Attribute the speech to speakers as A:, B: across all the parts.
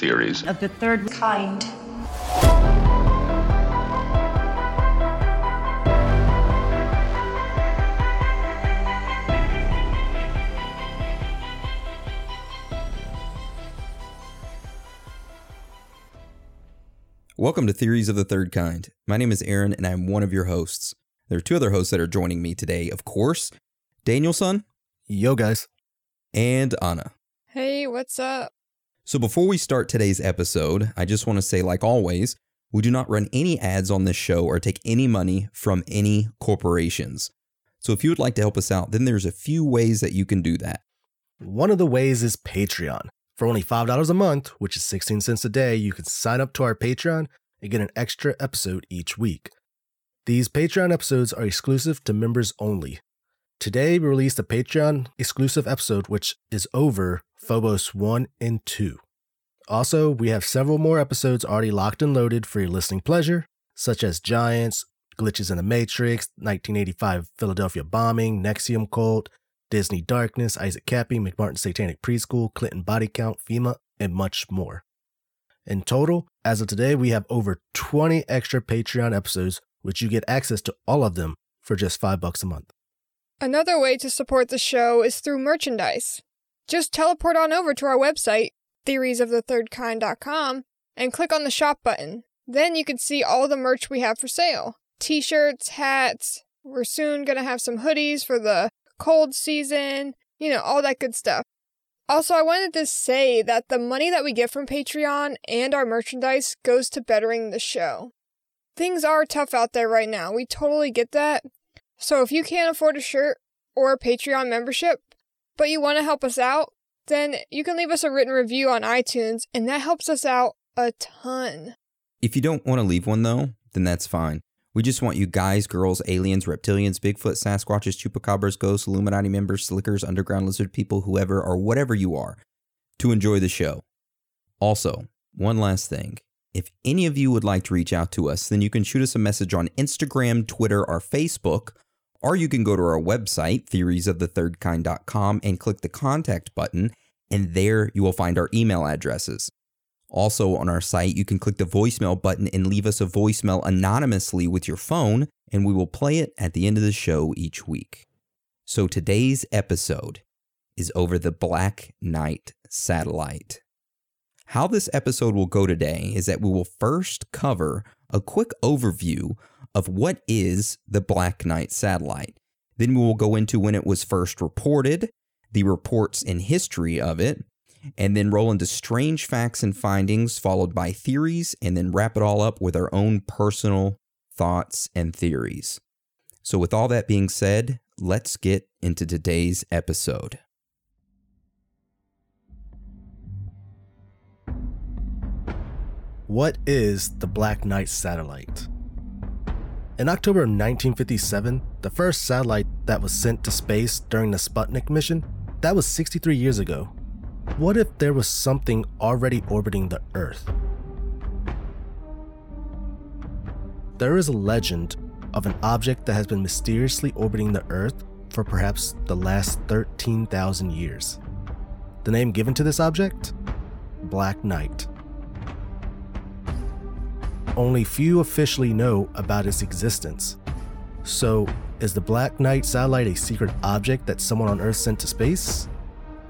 A: Welcome to
B: Theories
C: of the third
D: kind.
E: Welcome to Theories of the Third Kind. My name is Aaron, and I'm one of your hosts. There are two other hosts that are joining me today, of course Danielson
F: Yo, guys.
E: and Anna.
G: Hey, what's up?
E: So, before we start today's episode, I just want to say, like always, we do not run any ads on this show or take any money from any corporations. So, if you would like to help us out, then there's a few ways that you can do that.
F: One of the ways is Patreon. For only $5 a month, which is 16 cents a day, you can sign up to our Patreon and get an extra episode each week. These Patreon episodes are exclusive to members only. Today, we released a Patreon exclusive episode, which is over Phobos 1 and 2. Also, we have several more episodes already locked and loaded for your listening pleasure, such as Giants, Glitches in the Matrix, 1985 Philadelphia bombing, NXIVM cult, Disney Darkness, Isaac Kappy, McMartin Satanic Preschool, Clinton Body Count, FEMA, and much more. In total, as of today, we have over 20 extra Patreon episodes, which you get access to all of them for just 5 bucks a month.
G: Another way to support the show is through merchandise. Just teleport on over to our website, theoriesofthethirdkind.com, and click on the shop button. Then you can see all the merch we have for sale t shirts, hats. We're soon going to have some hoodies for the cold season, you know, all that good stuff. Also, I wanted to say that the money that we get from Patreon and our merchandise goes to bettering the show. Things are tough out there right now. We totally get that. So if you can't afford a shirt or a Patreon membership, but you want to help us out, then you can leave us a written review on iTunes, and that helps us out a ton.
E: If you don't want to leave one, though, then that's fine. We just want you guys, girls, aliens, reptilians, Bigfoot, Sasquatches, Chupacabras, ghosts, Illuminati members, slickers, underground lizard people, whoever or whatever you are, to enjoy the show. Also, one last thing. If any of you would like to reach out to us, then you can shoot us a message on Instagram, Twitter, or Facebook, or you can go to our website, theoriesofthethirdkind.com, and click the contact button, and there you will find our email addresses. Also, on our site, you can click the voicemail button and leave us a voicemail anonymously with your phone, and we will play it at the end of the show each week. So, today's episode is over the Black Knight satellite. How this episode will go today is that we will first cover a quick overview of what is the Black Knight satellite. Then we will go into when it was first reported, the reports and history of it, and then roll into strange facts and findings, followed by theories, and then wrap it all up with our own personal thoughts and theories. So, with all that being said, let's get into today's episode.
F: What is the Black Knight satellite? In October of 1957, the first satellite that was sent to space during the Sputnik mission, that was 63 years ago. What if there was something already orbiting the Earth? There is a legend of an object that has been mysteriously orbiting the Earth for perhaps the last 13,000 years. The name given to this object? Black Knight. Only few officially know about its existence. So, is the Black Knight satellite a secret object that someone on Earth sent to space?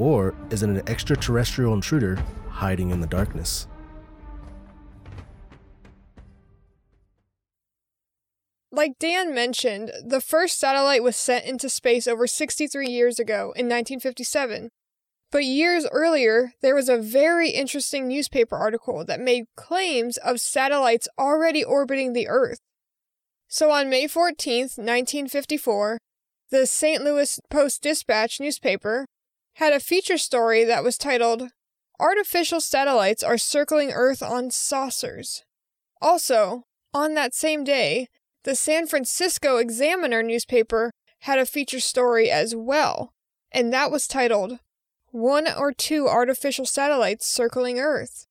F: Or is it an extraterrestrial intruder hiding in the darkness?
G: Like Dan mentioned, the first satellite was sent into space over 63 years ago in 1957. But years earlier, there was a very interesting newspaper article that made claims of satellites already orbiting the Earth. So on May 14th, 1954, the St. Louis Post Dispatch newspaper had a feature story that was titled Artificial Satellites Are Circling Earth on Saucers. Also, on that same day, the San Francisco Examiner newspaper had a feature story as well, and that was titled One or Two Artificial Satellites Circling Earth.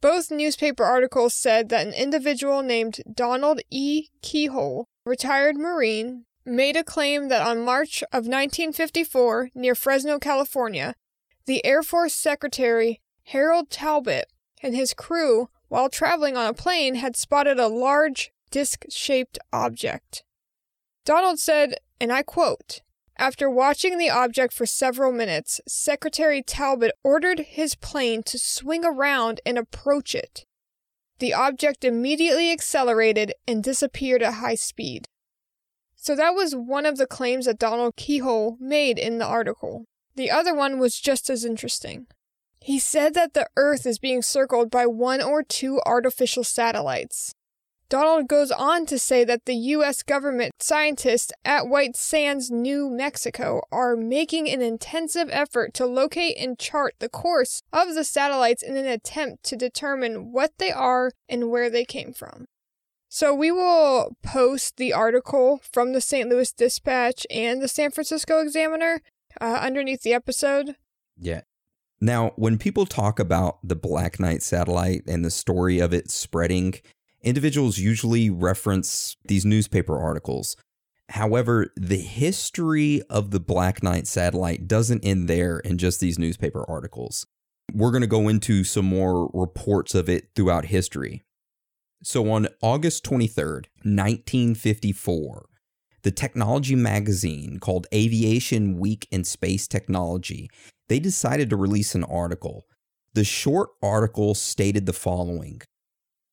G: Both newspaper articles said that an individual named Donald E. Keyhoe, retired Marine, made a claim that on March of 1954, near Fresno, California, the Air Force Secretary Harold Talbot and his crew, while traveling on a plane, had spotted a large disc shaped object. Donald said, and I quote, after watching the object for several minutes, Secretary Talbot ordered his plane to swing around and approach it. The object immediately accelerated and disappeared at high speed. So that was one of the claims that Donald Keyhoe made in the article. The other one was just as interesting. He said that the Earth is being circled by one or two artificial satellites. Donald goes on to say that the U.S. government scientists at White Sands, New Mexico, are making an intensive effort to locate and chart the course of the satellites in an attempt to determine what they are and where they came from. So we will post the article from the St. Louis Dispatch and the San Francisco Examiner uh, underneath the episode.
E: Yeah. Now, when people talk about the Black Knight satellite and the story of it spreading, individuals usually reference these newspaper articles. However, the history of the Black Knight satellite doesn't end there in just these newspaper articles. We're going to go into some more reports of it throughout history. So on August 23rd, 1954, the technology magazine called Aviation Week in Space Technology, they decided to release an article. The short article stated the following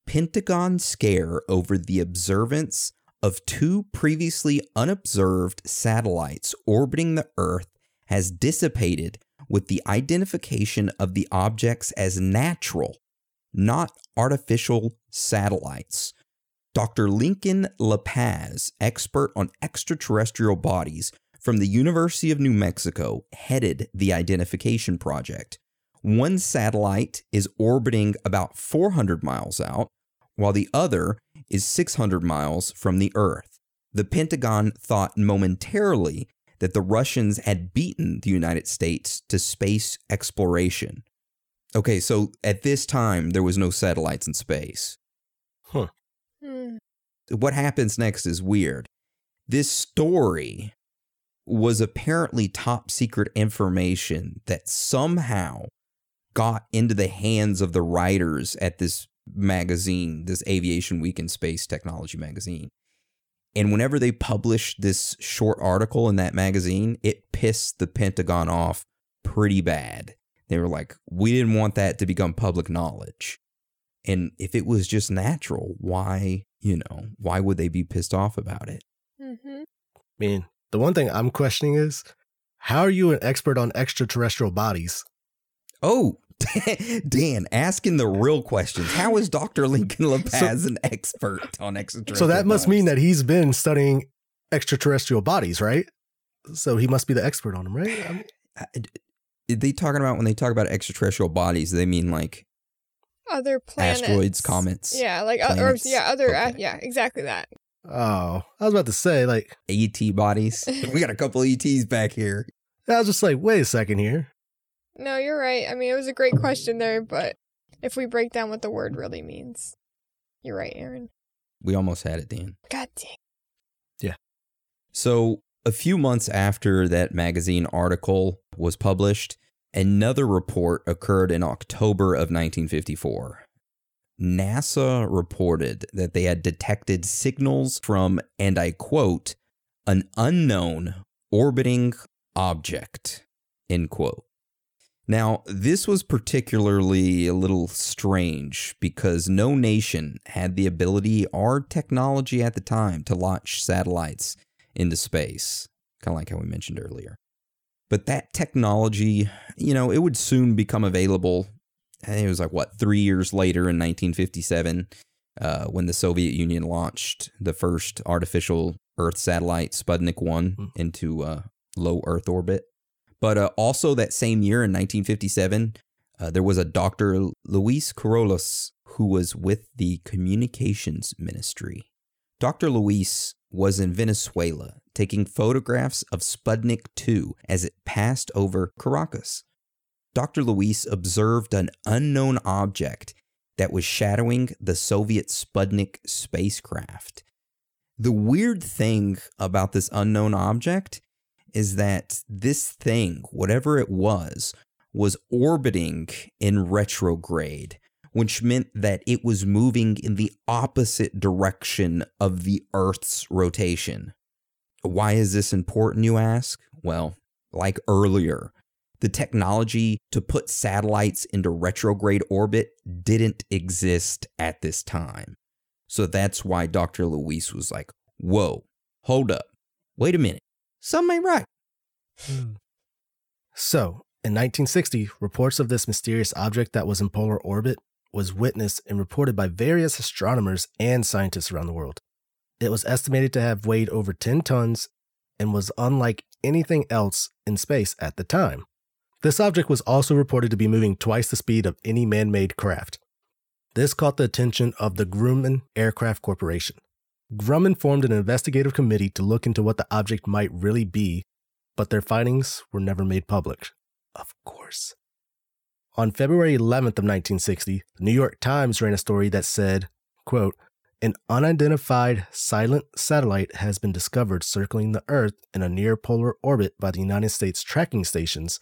E: Pentagon scare over the observance of two previously unobserved satellites orbiting the Earth has dissipated with the identification of the objects as natural, not artificial satellites. Dr. Lincoln LaPaz, expert on extraterrestrial bodies from the University of New Mexico, headed the identification project. One satellite is orbiting about 400 miles out, while the other is 600 miles from the Earth. The Pentagon thought momentarily that the Russians had beaten the United States to space exploration. Okay, so at this time, there was no satellites in space.
F: Huh.
G: Hmm.
E: What happens next is weird. This story was apparently top secret information that somehow got into the hands of the writers at this magazine, this Aviation Week in Space Technology magazine. And whenever they published this short article in that magazine, it pissed the Pentagon off pretty bad. They were like, we didn't want that to become public knowledge. And if it was just natural, why, you know, why would they be pissed off about it?
G: Mm-hmm.
F: I mean, the one thing I'm questioning is how are you an expert on extraterrestrial bodies?
E: Oh, Dan, asking the real questions. How is Dr. Lincoln LaPaz an expert on extraterrestrial?
F: So that must mean that he's been studying extraterrestrial bodies, right? So he must be the expert on them, right? I mean,
E: d- they talking about when they talk about extraterrestrial bodies, they mean like
G: Other planets.
E: asteroids, comets,
G: Yeah, like uh, or yeah, other uh, yeah, exactly that.
F: oh, I was about to say, like,
E: ET bodies. we got a couple ETs back here.
F: I was just like, wait a second here.
G: No, you're right. I mean, it was a great question there, but if we break down what the word really means, you're right, Aaron.
E: We almost had it, Dan.
G: God dang. Yeah.
E: So, a few months after that magazine article was published, another report occurred in October of 1954. NASA reported that they had detected signals from, and I quote, an unknown orbiting object, end quote. Now, this was particularly a little strange because no nation had the ability or technology at the time to launch satellites into space, kind of like how we mentioned earlier. But that technology, you know, it would soon become available. I think it was like, what, three years later in 1957, uh, when the Soviet Union launched the first artificial Earth satellite, Sputnik 1,
F: Hmm.
E: into uh, low Earth orbit. But uh, also that same year in 1957, uh, there was a Dr. Luis Corralos who was with the communications ministry. Dr. Luis was in Venezuela taking photographs of Sputnik 2 as it passed over Caracas. Dr. Luis observed an unknown object that was shadowing the Soviet Sputnik spacecraft. The weird thing about this unknown object is that this thing, whatever it was, was orbiting in retrograde, which meant that it was moving in the opposite direction of the Earth's rotation. Why is this important, you ask? Well, like earlier, the technology to put satellites into retrograde orbit didn't exist at this time. So that's why Dr. Luis was like, whoa, hold up, wait a minute, something ain't right. Hmm.
F: So, in 1960, reports of this mysterious object that was in polar orbit was witnessed and reported by various astronomers and scientists around the world. It was estimated to have weighed over 10 tons and was unlike anything else in space at the time. This object was also reported to be moving twice the speed of any man made craft. This caught the attention of the Grumman Aircraft Corporation. Grumman formed an investigative committee to look into what the object might really be, but their findings were never made public. Of course. On February 11th of 1960, the New York Times ran a story that said, quote, an unidentified silent satellite has been discovered circling the Earth in a near polar orbit by the United States tracking stations.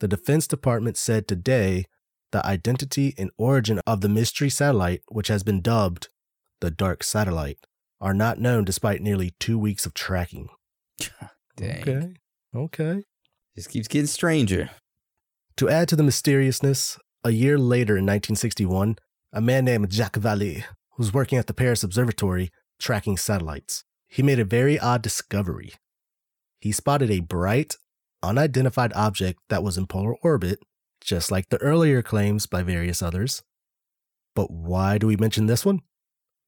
F: The Defense Department said today the identity and origin of the mystery satellite, which has been dubbed the Dark Satellite, are not known despite nearly two weeks of tracking.
E: Dang.
F: Okay. Okay.
E: Just keeps getting stranger.
F: To add to the mysteriousness, a year later in 1961, a man named Jacques Vallée was working at the Paris Observatory tracking satellites. He made a very odd discovery. He spotted a bright, unidentified object that was in polar orbit, just like the earlier claims by various others. But why do we mention this one?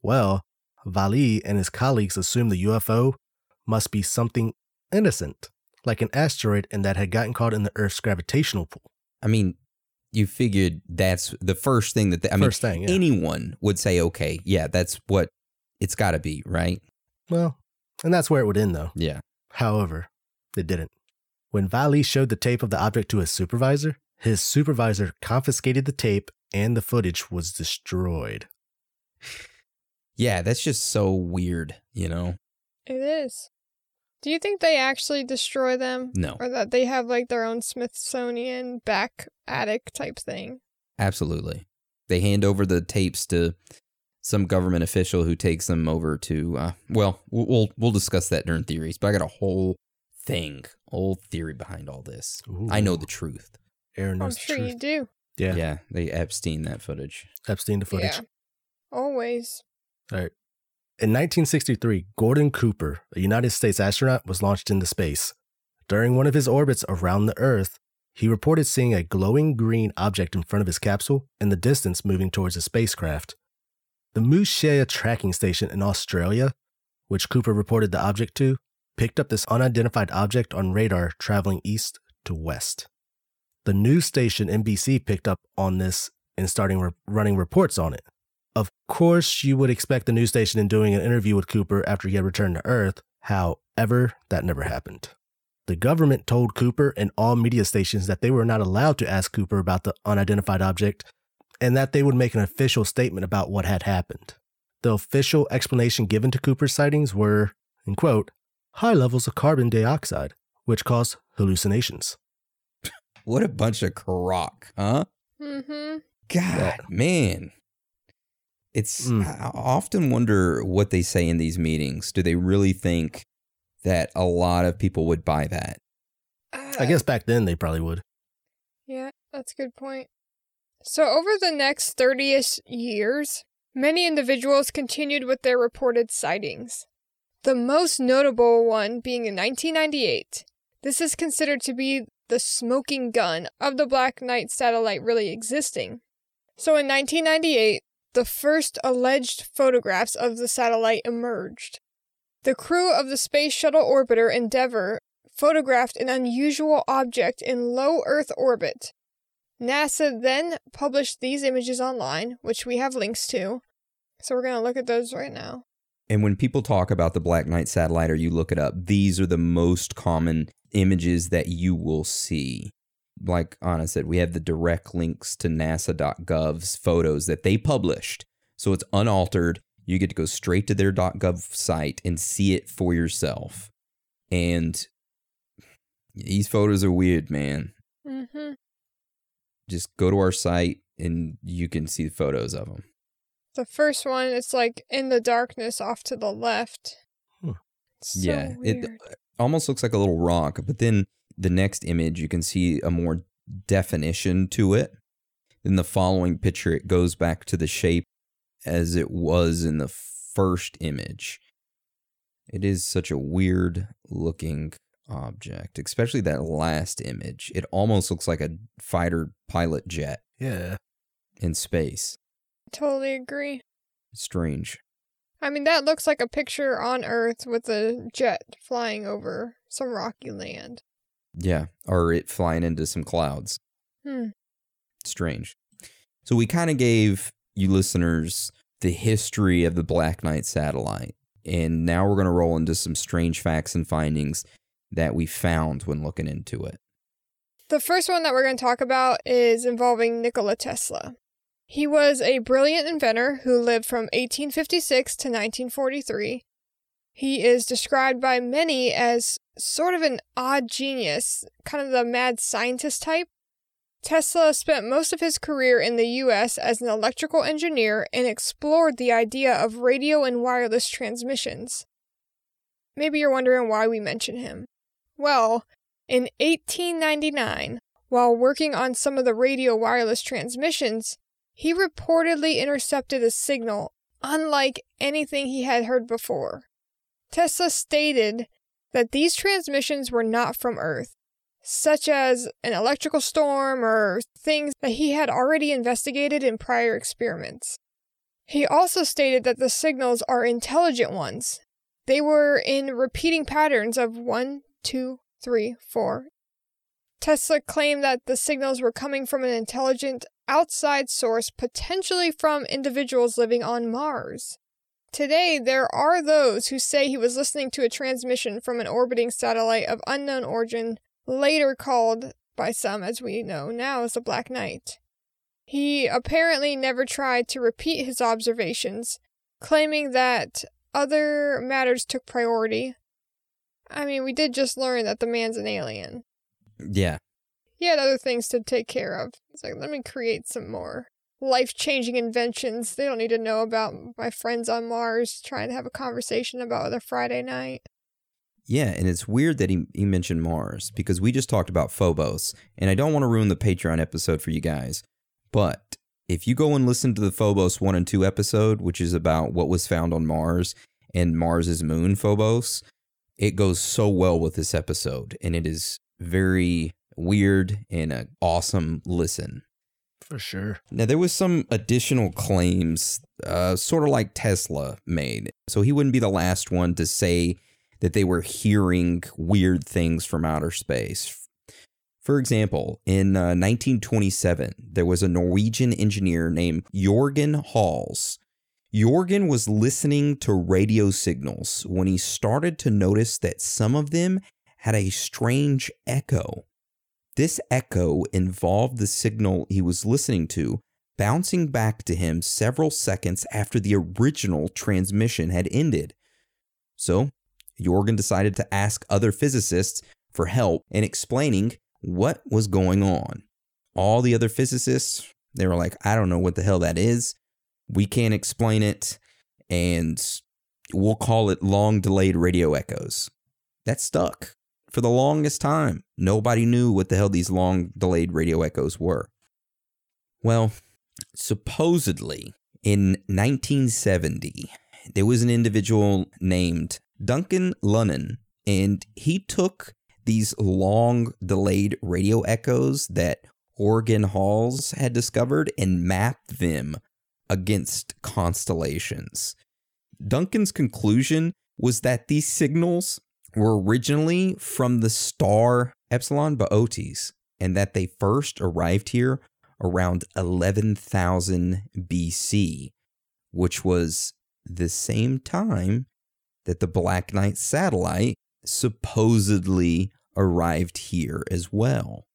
F: Well, Vallée and his colleagues assumed the UFO must be something innocent, like an asteroid and that had gotten caught in the Earth's gravitational pull.
E: I mean, you figured that's the first thing that they, I
F: First
E: mean,
F: thing, yeah.
E: anyone would say, okay, yeah, that's what it's got to be, right?
F: Well, and that's where it would end, though.
E: Yeah.
F: However, it didn't. When Vallée showed the tape of the object to his supervisor, his supervisor confiscated the tape and the footage was destroyed.
E: Yeah, that's just so weird, you know?
G: It is. Do you think they actually destroy them?
E: No,
G: Or that they have like their own Smithsonian back attic type thing?
E: absolutely. They hand over the tapes to some government official who takes them over to, uh, well, we'll, we'll, we'll discuss that during theories, but I got a whole thing, whole theory behind all this. I know the truth.
F: Aaron
G: I'm
F: knows
G: sure
F: the
G: you do.
F: Yeah.
E: Yeah, they Epstein that footage.
F: Epstein the footage.
G: Yeah. Always.
F: In 1963, Gordon Cooper, a United States astronaut, was launched into space. During one of his orbits around the Earth, he reported seeing a glowing green object in front of his capsule in the distance moving towards his spacecraft. The Muchea tracking station in Australia, which Cooper reported the object to, picked up this unidentified object on radar traveling east to west. The news station NBC picked up on this and starting re- running reports on it. Of course, you would expect the news station in doing an interview with Cooper after he had returned to Earth. However, that never happened. The government told Cooper and all media stations that they were not allowed to ask Cooper about the unidentified object and that they would make an official statement about what had happened. The official explanation given to Cooper's sightings were, in quote, high levels of carbon dioxide, which caused hallucinations.
E: What a bunch of crock, huh?
G: Mm-hmm.
E: God, man. It's
F: Mm.
E: I I often wonder what they say in these meetings. Do they really think that a lot of people would buy that?
F: I guess back then they probably would.
G: Yeah, that's a good point. So, over the next 30 ish years, many individuals continued with their reported sightings. The most notable one being in 1998. This is considered to be the smoking gun of the Black Knight satellite really existing. So, in 1998, the first alleged photographs of the satellite emerged. The crew of the Space Shuttle Orbiter Endeavour photographed an unusual object in low Earth orbit. NASA then published these images online, which we have links to. So we're going to look at those right now.
E: And when people talk about the Black Knight satellite or you look it up, these are the most common images that you will see. Like Anna said, we have the direct links to NASA.gov's photos that they published. So it's unaltered. You get to go straight to their .gov site and see it for yourself. And these photos are weird, man.
G: Mm-hmm.
E: just go to our site and you can see photos of them.
G: The first one, it's like in the darkness off to the left.
F: Hmm.
G: So
E: yeah,
G: weird.
E: it almost looks like a little rock, but then the next image you can see a more definition to it. In the following picture, it goes back to the shape as it was in the first image. It is such a weird looking object, especially that last image. It almost looks like a fighter pilot jet
F: Yeah.
E: in space.
G: totally agree.
E: Strange.
G: I mean, that looks like a picture on Earth with a jet flying over some rocky land.
E: Yeah, or it flying into some clouds.
G: Hmm.
E: Strange. So we kind of gave you listeners the history of the Black Knight satellite. And now we're going to roll into some strange facts and findings that we found when looking into it.
G: The first one that we're going to talk about is involving Nikola Tesla. He was a brilliant inventor who lived from 1856 to 1943. He is described by many as sort of an odd genius, kind of the mad scientist type. Tesla spent most of his career in the US as an electrical engineer and explored the idea of radio and wireless transmissions. Maybe you're wondering why we mention him. Well, in 1899, while working on some of the radio wireless transmissions, he reportedly intercepted a signal unlike anything he had heard before. Tesla stated that these transmissions were not from Earth, such as an electrical storm or things that he had already investigated in prior experiments. He also stated that the signals are intelligent ones. They were in repeating patterns of one, two, three, four. Tesla claimed that the signals were coming from an intelligent outside source, potentially from individuals living on Mars. Today, there are those who say he was listening to a transmission from an orbiting satellite of unknown origin, later called by some, as we know now, as the Black Knight. He apparently never tried to repeat his observations, claiming that other matters took priority. I mean, we did just learn that the man's an alien.
E: Yeah.
G: He had other things to take care of. He's like, let me create some more life changing inventions. They don't need to know about my friends on Mars trying to have a conversation about their Friday night.
E: Yeah, and it's weird that he, he mentioned Mars because we just talked about Phobos, and I don't want to ruin the Patreon episode for you guys. But if you go and listen to the Phobos 1 and 2 episode, which is about what was found on Mars and Mars's moon, Phobos, it goes so well with this episode, and it is very weird and an awesome listen.
F: For sure.
E: Now, there was some additional claims, uh, sort of like Tesla made. So he wouldn't be the last one to say that they were hearing weird things from outer space. For example, in uh, 1927, there was a Norwegian engineer named Jorgen Hals. Jorgen was listening to radio signals when he started to notice that some of them had a strange echo. This echo involved the signal he was listening to bouncing back to him several seconds after the original transmission had ended. So, Jorgen decided to ask other physicists for help in explaining what was going on. All the other physicists, they were like, I don't know what the hell that is. We can't explain it, and we'll call it long delayed radio echoes. That stuck for the longest time. Nobody knew what the hell these long delayed radio echoes were. Well, supposedly in 1970, there was an individual named Duncan Lunnan, and he took these long delayed radio echoes that Jorgen Hals had discovered and mapped them against constellations. Duncan's conclusion was that these signals were originally from the star Epsilon Boötes and that they first arrived here around 11,000 BC, which was the same time that the Black Knight satellite supposedly arrived here as well.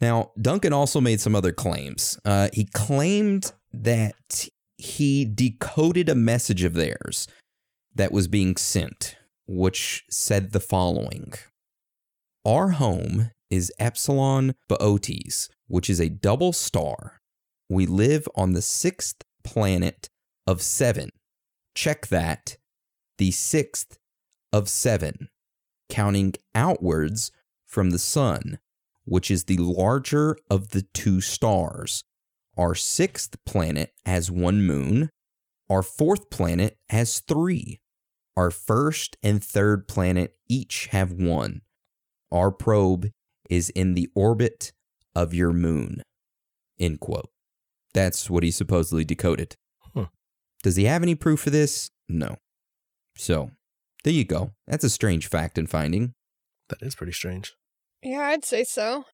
E: Now, Duncan also made some other claims. Uh, he claimed that he decoded a message of theirs that was being sent, which said the following Our home is Epsilon Boötes, which is a double star. We live on the sixth planet of seven. Check that. The sixth of seven, counting outwards from the sun, which is the larger of the two stars. Our sixth planet has one moon. Our fourth planet has three. Our first and third planet each have one. Our probe is in the orbit of your moon. End quote. That's what he supposedly decoded.
F: Huh.
E: Does he have any proof for this? No. So, there you go. That's a strange fact and finding.
F: That is pretty strange.
G: Yeah, I'd say so.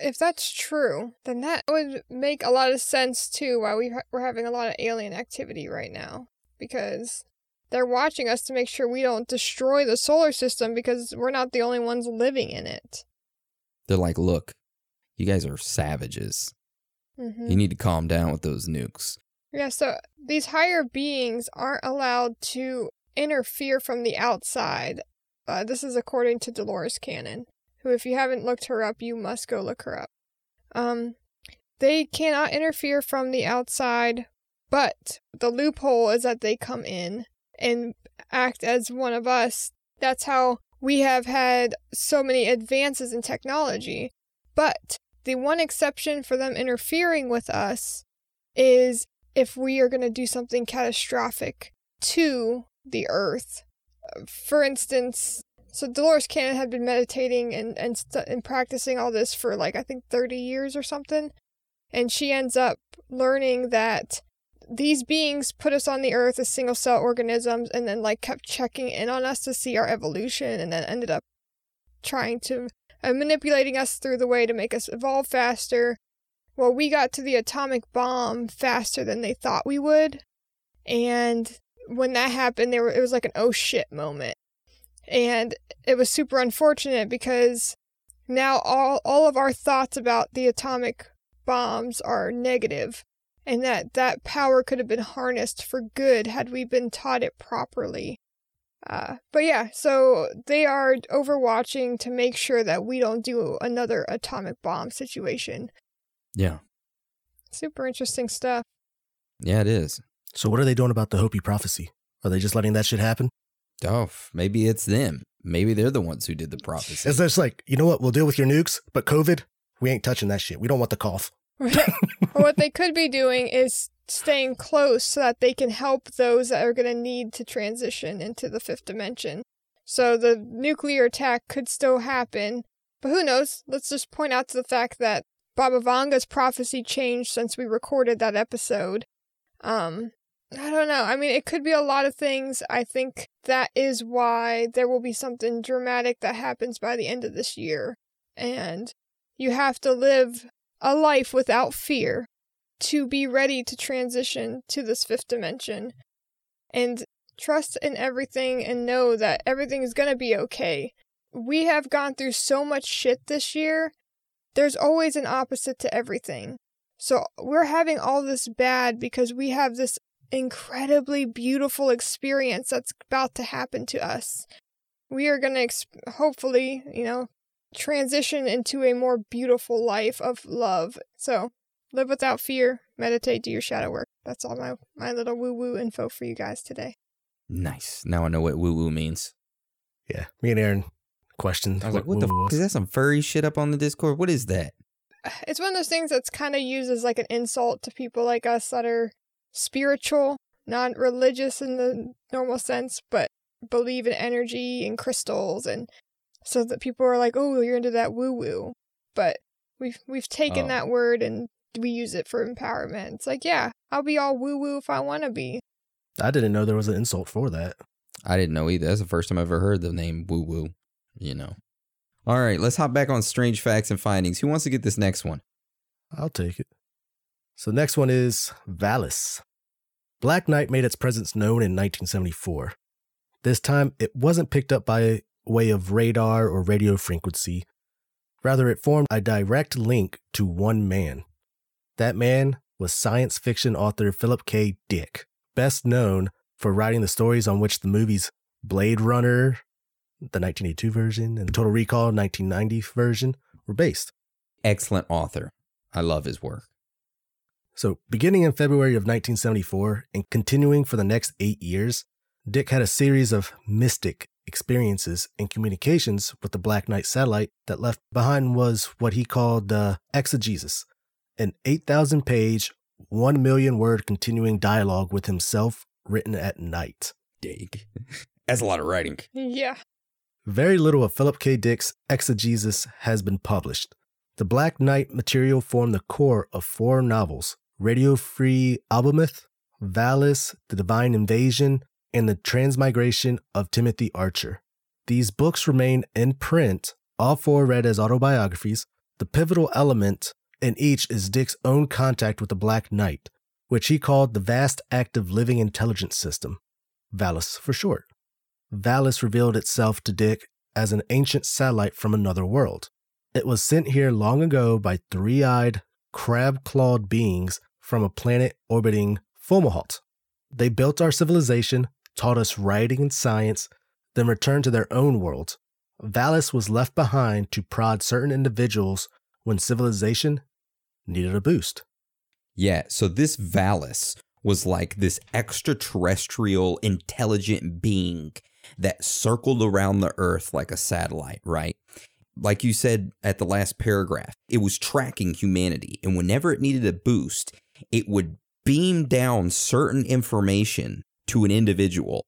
G: If that's true, then that would make a lot of sense too why we ha- we're having a lot of alien activity right now. Because they're watching us to make sure we don't destroy the solar system because we're not the only ones living in it.
E: They're like, look, you guys are savages.
G: hmm
E: You need to calm down with those nukes.
G: Yeah, so these higher beings aren't allowed to interfere from the outside. Uh, this is according to Dolores Cannon, who, if you haven't looked her up, you must go look her up. Um, they cannot interfere from the outside, but the loophole is that they come in and act as one of us. That's how we have had so many advances in technology. But the one exception for them interfering with us is if we are going to do something catastrophic to the earth. For instance, so Dolores Cannon had been meditating and and, st- and practicing all this for like I think 30 years or something, and she ends up learning that these beings put us on the earth as single cell organisms and then like kept checking in on us to see our evolution and then ended up trying to uh, manipulating us through the way to make us evolve faster well, we got to the atomic bomb faster than they thought we would. And when that happened, there were, it was like an oh shit moment. And it was super unfortunate because now all, all of our thoughts about the atomic bombs are negative and that that power could have been harnessed for good had we been taught it properly. Uh, but yeah, so they are overwatching to make sure that we don't do another atomic bomb situation.
E: Yeah.
G: Super interesting stuff.
E: Yeah, it is.
F: So what are they doing about the Hopi prophecy? Are they just letting that shit happen?
E: Oh, maybe it's them. Maybe they're the ones who did the prophecy.
F: It's just like, you know what? We'll deal with your nukes, but COVID, we ain't touching that shit. We don't want the cough.
G: or what they could be doing is staying close so that they can help those that are going to need to transition into the fifth dimension. So the nuclear attack could still happen, but who knows? Let's just point out to the fact that Baba Vanga's prophecy changed since we recorded that episode. Um, I don't know. I mean, it could be a lot of things. I think that is why there will be something dramatic that happens by the end of this year. And you have to live a life without fear to be ready to transition to this fifth dimension and trust in everything and know that everything is going to be okay. We have gone through so much shit this year. There's always an opposite to everything. So we're having all this bad because we have this incredibly beautiful experience that's about to happen to us. We are going to exp- hopefully, you know, transition into a more beautiful life of love. So, live without fear, meditate, do your shadow work. That's all my my little woo woo info for you guys today.
E: nice. Now I know what woo woo means.
F: Yeah. Me and Aaron questioned.
E: I was like, what the
F: woo-woo
E: f- is that some furry shit up on the Discord? What is that?
G: It's one of those things that's kind of used as like an insult to people like us that are spiritual, not religious in the normal sense, but believe in energy and crystals and so that people are like, "Oh, you're into that woo woo." But we've we've taken
E: Oh.
G: that word and we use it for empowerment. It's like, yeah, I'll be all woo woo if I want to be.
F: I didn't know there was an insult for that.
E: I didn't know either. That's the first time I've ever heard the name woo woo, you know. All right, let's hop back on strange facts and findings. Who wants to get this next one?
F: I'll take it. So next one is Valis. Black Knight made its presence known in 1974. This time, it wasn't picked up by way of radar or radio frequency. Rather, it formed a direct link to one man. That man was science fiction author Philip K. Dick, best known for writing the stories on which the movies Blade Runner, the 1982 version, and Total Recall 1990 version were based.
E: Excellent author. I love his work.
F: So, beginning in February of 1974 and continuing for the next eight years, Dick had a series of mystic experiences and communications with the Black Knight satellite that left behind was what he called the exegesis, an 8,000 page, 1 million word continuing dialogue with himself written at night.
E: Dig. That's a lot of writing.
G: Yeah.
F: Very little of Philip K. Dick's exegesis has been published. The Black Knight material formed the core of four novels Radio Free Albemuth, Valis, The Divine Invasion, and The Transmigration of Timothy Archer. These books remain in print, all four read as autobiographies. The pivotal element in each is Dick's own contact with the Black Knight, which he called the Vast Active Living Intelligence System, Valis for short. Valis revealed itself to Dick as an ancient satellite from another world. It was sent here long ago by three eyed, crab clawed beings from a planet orbiting Fomalhaut. They built our civilization, taught us writing and science, then returned to their own world. Valis was left behind to prod certain individuals when civilization needed a boost.
E: Yeah, so this Valis was like this extraterrestrial intelligent being that circled around the earth like a satellite, right? Like you said at the last paragraph, it was tracking humanity. And whenever it needed a boost, it would beam down certain information to an individual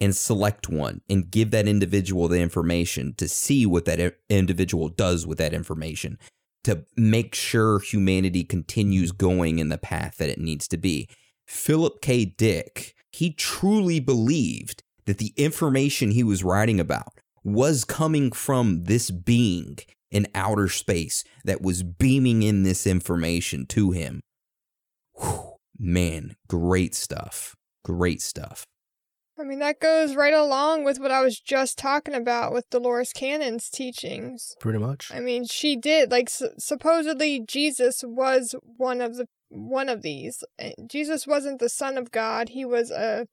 E: and select one and give that individual the information to see what that individual does with that information to make sure humanity continues going in the path that it needs to be. Philip K. Dick, he truly believed that the information he was writing about was coming from this being in outer space that was beaming in this information to him. Whew, man, great stuff. Great stuff.
G: I mean, that goes right along with what I was just talking about with Dolores Cannon's teachings.
F: Pretty much.
G: I mean, she did like supposedly Jesus was one of the one of these. Eh, Jesus wasn't the son of God. He was a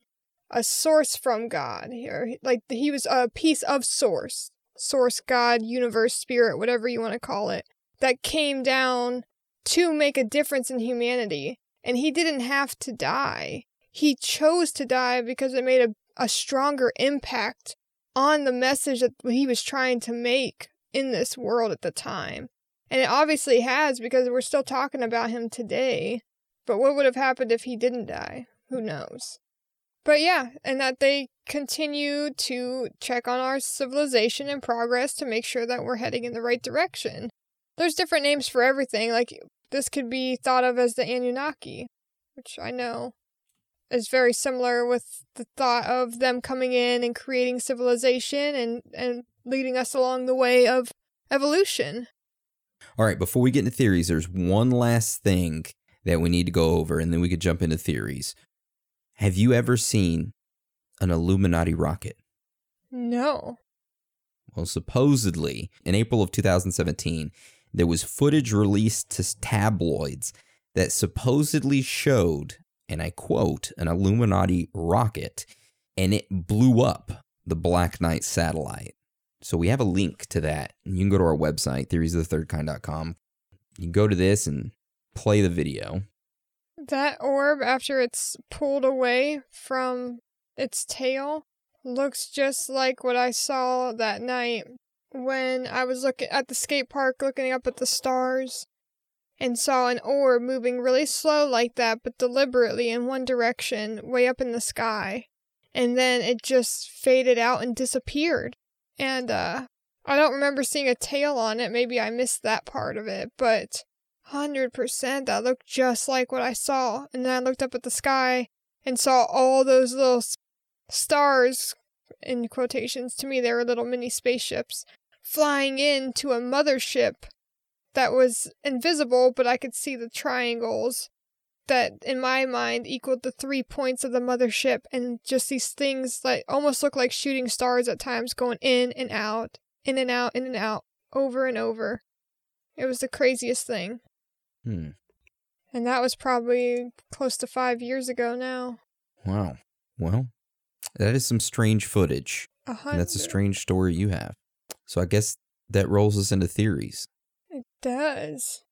G: a source from God here. Like he was a piece of source. Source, God, universe, spirit, whatever you want to call it, that came down to make a difference in humanity. And he didn't have to die he chose to die because it made a, a stronger impact on the message that he was trying to make in this world at the time. And it obviously has because we're still talking about him today. But what would have happened if he didn't die? Who knows? But yeah, and that they continue to check on our civilization and progress to make sure that we're heading in the right direction. There's different names for everything. Like, this could be thought of as the Anunnaki, which I know is very similar with the thought of them coming in and creating civilization and, and leading us along the way of evolution.
E: All right, before we get into theories, there's one last thing that we need to go over, and then we could jump into theories. Have you ever seen an Illuminati rocket?
G: No.
E: Well, supposedly, in April of 2017, there was footage released to tabloids that supposedly showed and I quote, an Illuminati rocket, and it blew up the Black Knight satellite. So we have a link to that. You can go to our website, theoriesofthethirdkind.com. You can go to this and play the video.
G: That orb, after it's pulled away from its tail, looks just like what I saw that night when I was looking at the skate park looking up at the stars and saw an orb moving really slow like that, but deliberately in one direction, way up in the sky. And then it just faded out and disappeared. And, uh, I don't remember seeing a tail on it. Maybe I missed that part of it, but 100% that looked just like what I saw. And then I looked up at the sky and saw all those little stars, in quotations, to me, they were little mini spaceships, flying into a mothership that was invisible, but I could see the triangles that in my mind equaled the three points of the mothership and just these things that almost look like shooting stars at times going in and out, in and out, in and out, over and over. It was the craziest thing.
E: Hmm.
G: And that was probably close to five years ago now.
E: Wow. Well, that is some strange footage. And that's a strange story you have. So I guess that rolls us into theories
G: does.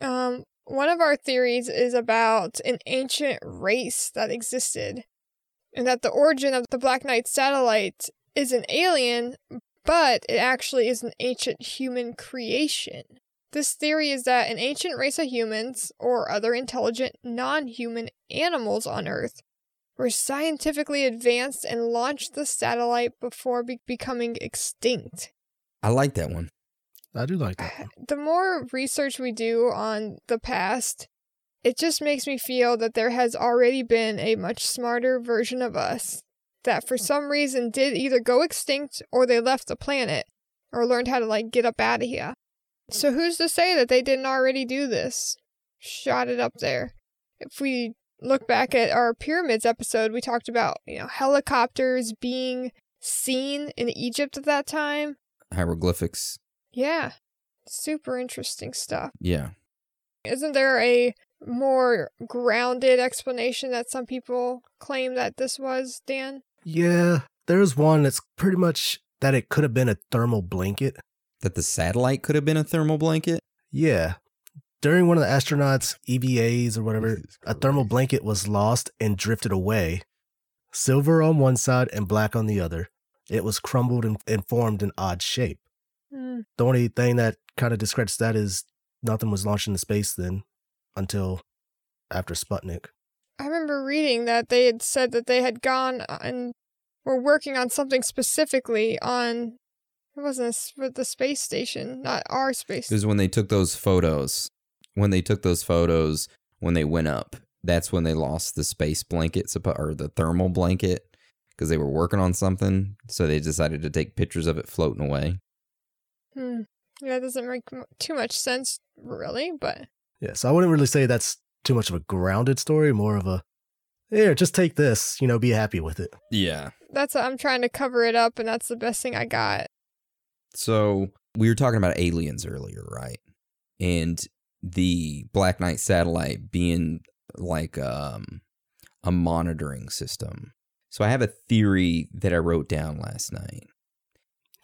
G: Um, one of our theories is about an ancient race that existed, and that the origin of the Black Knight satellite is an alien, but it actually is an ancient human creation. This theory is that an ancient race of humans, or other intelligent non human animals on Earth, were scientifically advanced and launched the satellite before be- becoming extinct.
E: I like that one.
F: I do like that. Uh, one.
G: The more research we do on the past, it just makes me feel that there has already been a much smarter version of us that for hmm. some reason did either go extinct or they left the planet or learned how to like get up out of here. So who's to say that they didn't already do this? Shot it up there. If we look back at our pyramids episode, we talked about, you know, helicopters being seen in Egypt at that time.
E: Hieroglyphics.
G: Yeah. Super interesting stuff.
E: Yeah.
G: Isn't there a more grounded explanation that some people claim that this was, Dan?
F: Yeah, there's one that's pretty much that it could have been a thermal blanket.
E: That the satellite could have been a thermal blanket.
F: Yeah. During one of the astronauts' EVAs or whatever, a thermal blanket was lost and drifted away. Silver on one side and black on the other. It was crumbled and, and formed an odd shape.
G: Hmm.
F: The only thing that kind of discredits that is nothing was launched into space then until after Sputnik.
G: I remember reading that they had said that they had gone and were working on something specifically on it wasn't a s- with the space station, not our space.
E: It was when they took those photos. When they took those photos, when they went up, that's when they lost the space blanket or the thermal blanket because they were working on something. So they decided to take pictures of it floating away.
G: Hmm. Yeah, doesn't make too much sense, really, but
F: Yeah, so I wouldn't really say that's too much of a grounded story, more of a here, just take this, you know, be happy with it.
E: Yeah.
G: that's I'm trying to cover it up, and that's the best thing I got.
E: So we were talking about aliens earlier, right? And the Black Knight satellite being like um, a monitoring system. So I have a theory that I wrote down last night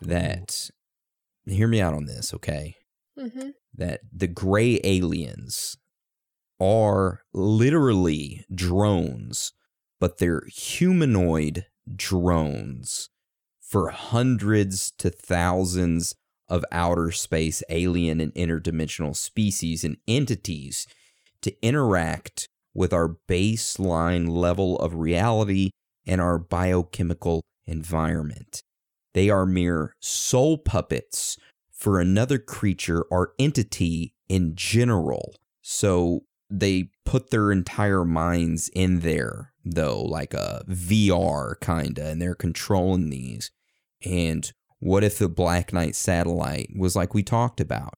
E: that hear me out on this, okay?
G: Mm-hmm.
E: That the gray aliens are literally drones, but they're humanoid drones for hundreds to thousands of outer space alien and interdimensional species and entities to interact with our baseline level of reality and our biochemical environment. They are mere soul puppets for another creature or entity in general. So they put their entire minds in there, though, like a VR kinda, and they're controlling these. And what if the Black Knight satellite was like we talked about?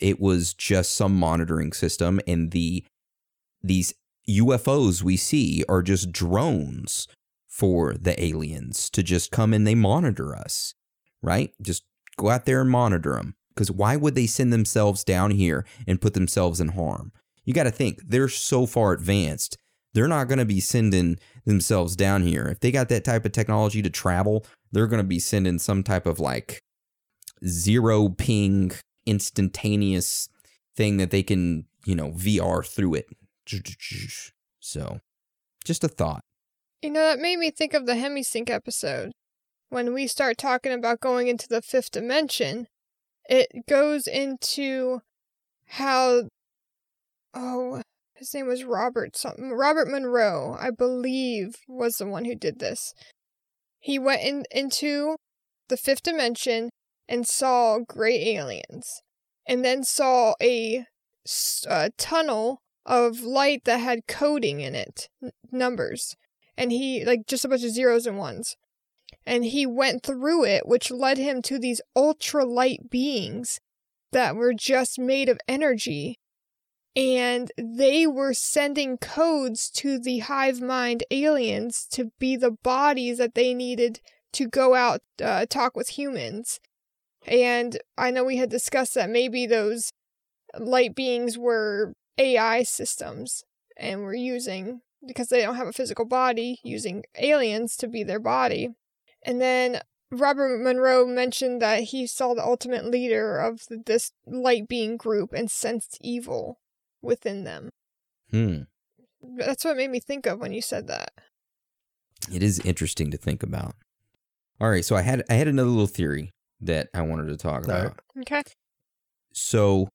E: It was just some monitoring system, and the these UFOs we see are just drones for the aliens to just come and they monitor us, right? Just go out there and monitor them. Because why would they send themselves down here and put themselves in harm? You got to think they're so far advanced. They're not going to be sending themselves down here. If they got that type of technology to travel, they're going to be sending some type of like zero ping instantaneous thing that they can, you know, VR through it. So, just a thought.
G: You know, that made me think of the Hemisync episode. When we start talking about going into the fifth dimension, it goes into how. Oh, his name was Robert something. Robert Monroe, I believe, was the one who did this. He went in, into the fifth dimension and saw gray aliens, and then saw a, a tunnel of light that had coding in it, n- numbers and he like just a bunch of zeros and ones. And he went through it which led him to these ultra light beings that were just made of energy. And they were sending codes to the hive mind aliens to be the bodies that they needed to go out uh, talk with humans. And i know we had discussed that maybe those light beings were ai systems and were using because they don't have a physical body using aliens to be their body. And then Robert Monroe mentioned that he saw the ultimate leader of this light being group and sensed evil within them.
E: Hmm.
G: That's what made me think of when you said that.
E: It is interesting to think about. All right, so I had I had another little theory that I wanted to talk
F: All right.
E: about.
G: Okay.
E: So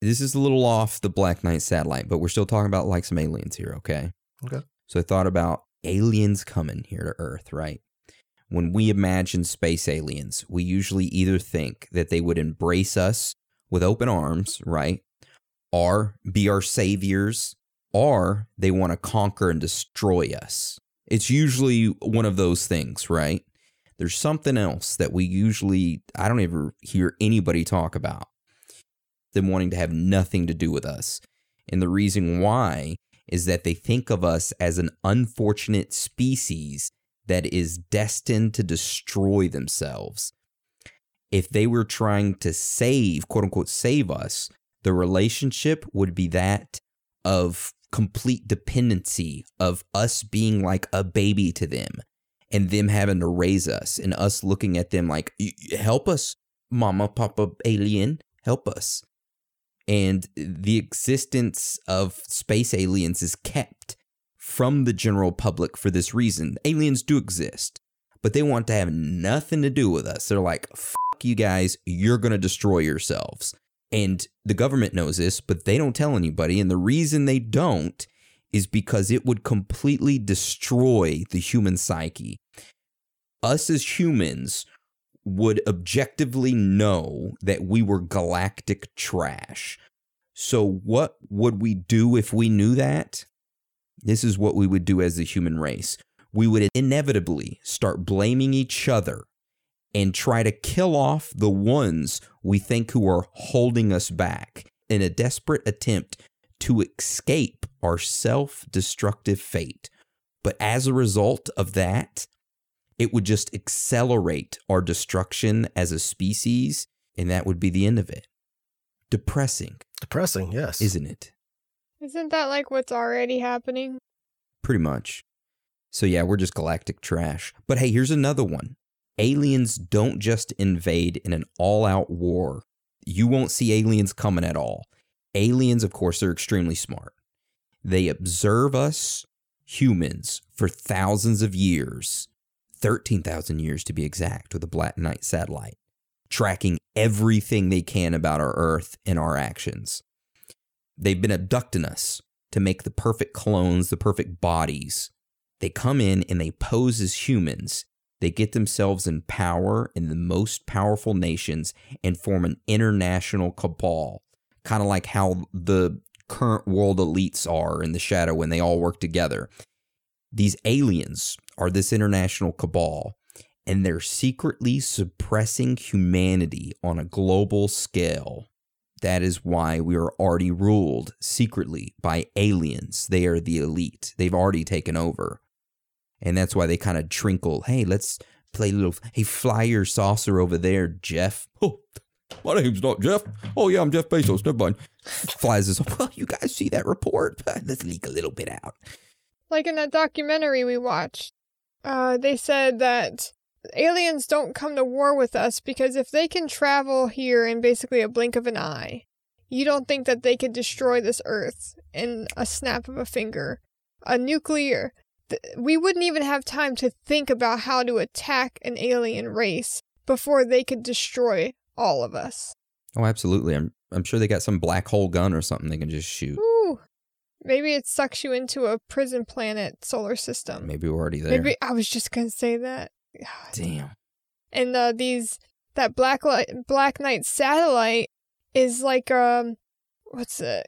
E: this is a little off the Black Knight satellite, but we're still talking about like some aliens here, okay?
F: Okay.
E: So I thought about aliens coming here to Earth, right? When we imagine space aliens, we usually either think that they would embrace us with open arms, right? Or be our saviors, or they want to conquer and destroy us. It's usually one of those things, right? There's something else that we usually, I don't ever hear anybody talk about them wanting to have nothing to do with us. And the reason why is that they think of us as an unfortunate species that is destined to destroy themselves. If they were trying to save, quote unquote, save us, the relationship would be that of complete dependency, of us being like a baby to them and them having to raise us and us looking at them like, "Y- y- help us, mama, papa, alien, help us and the existence of space aliens is kept from the general public for this reason. Aliens do exist, but they want to have nothing to do with us. They're like, fuck you guys, you're going to destroy yourselves. And the government knows this, but they don't tell anybody. And the reason they don't is because it would completely destroy the human psyche. Us as humans would objectively know that we were galactic trash. So, what would we do if we knew that? This is what we would do as the human race. We would inevitably start blaming each other and try to kill off the ones we think who are holding us back in a desperate attempt to escape our self destructive fate. But as a result of that, it would just accelerate our destruction as a species, and that would be the end of it. Depressing,
F: Depressing, yes.
E: isn't it?
G: Isn't that like what's already happening?
E: Pretty much. So, yeah, we're just galactic trash. But hey, here's another one aliens don't just invade in an all out war. You won't see aliens coming at all. Aliens, of course, are extremely smart. They observe us, humans, for thousands of years 13,000 years to be exact, with a Black satellite, tracking everything they can about our Earth and our actions. They've been abducting us to make the perfect clones, the perfect bodies. They come in and they pose as humans. They get themselves in power in the most powerful nations and form an international cabal, kind of like how the current world elites are in the shadow when they all work together. These aliens are this international cabal, and they're secretly suppressing humanity on a global scale. That is why we are already ruled secretly by aliens. They are the elite. They've already taken over. And that's why they kind of trinkle. Hey, let's play little. Hey, fly your saucer over there, Jeff. Oh, my name's not Jeff. Oh, yeah, I'm Jeff Bezos. Never mind. Flies us. Well, you guys see that report? Let's leak a little bit out.
G: Like in that documentary we watched, uh, they said that aliens don't come to war with us because if they can travel here in basically a blink of an eye, you don't think that they could destroy this Earth in a snap of a finger. A nuclear. th- We wouldn't even have time to think about how to attack an alien race before they could destroy all of us.
E: Oh, absolutely. I'm I'm sure they got some black hole gun or something they can just shoot.
G: Ooh. Maybe it sucks you into a prison planet solar system.
E: Maybe we're already there.
G: Maybe I was just gonna say that.
E: Damn.
G: And uh, these that black light, black knight satellite is like um, what's it?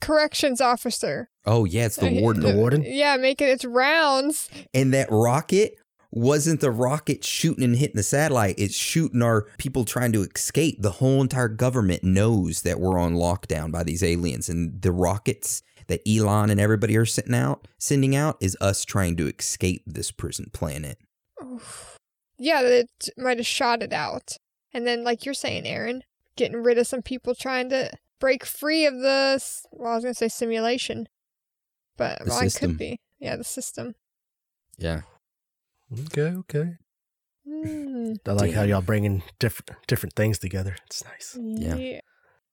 G: Corrections officer.
E: Oh yeah, it's the
G: Uh,
E: warden.
F: The warden?
G: Yeah, making its rounds.
E: And that rocket wasn't the rocket shooting and hitting the satellite. It's shooting our people trying to escape. The whole entire government knows that we're on lockdown by these aliens, and the rockets that Elon and everybody are sending out, sending out, is us trying to escape this prison planet.
G: Oof. Yeah, it might have shot it out. And then, like you're saying, Aaron, getting rid of some people trying to break free of the. Well, I was gonna say simulation, but
E: The
G: well, it could be. Yeah, the system.
E: Yeah.
F: Okay, okay.
G: Mm,
F: I like how y'all bringing different different things together. It's nice.
E: Yeah.
G: yeah.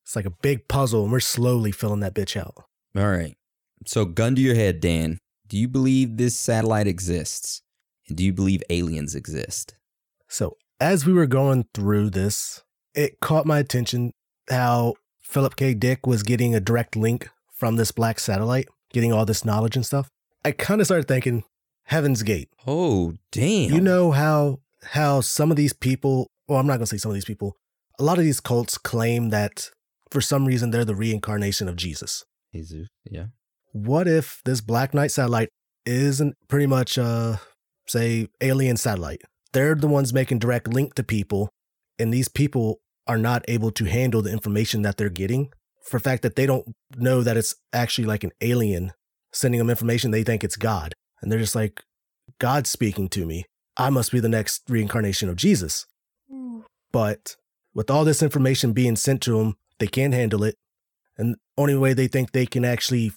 F: It's like a big puzzle, and we're slowly filling that bitch out.
E: All right. So, gun to your head, Dan. Do you believe this satellite exists? And do you believe aliens exist?
F: So as we were going through this, it caught my attention how Philip K. Dick was getting a direct link from this black satellite, getting all this knowledge and stuff. I kind of started thinking, Heaven's Gate.
E: Oh, damn.
F: You know how how some of these people, well, I'm not gonna say some of these people, a lot of these cults claim that for some reason they're the reincarnation of Jesus.
E: Jesus. Yeah.
F: What if this Black Knight satellite isn't pretty much uh say alien satellite? They're the ones making direct link to people, and these people are not able to handle the information that they're getting for the fact that they don't know that it's actually like an alien sending them information they think it's God. And they're just like, God's speaking to me. I must be the next reincarnation of Jesus. But with all this information being sent to them, they can't handle it. And only way they think they can actually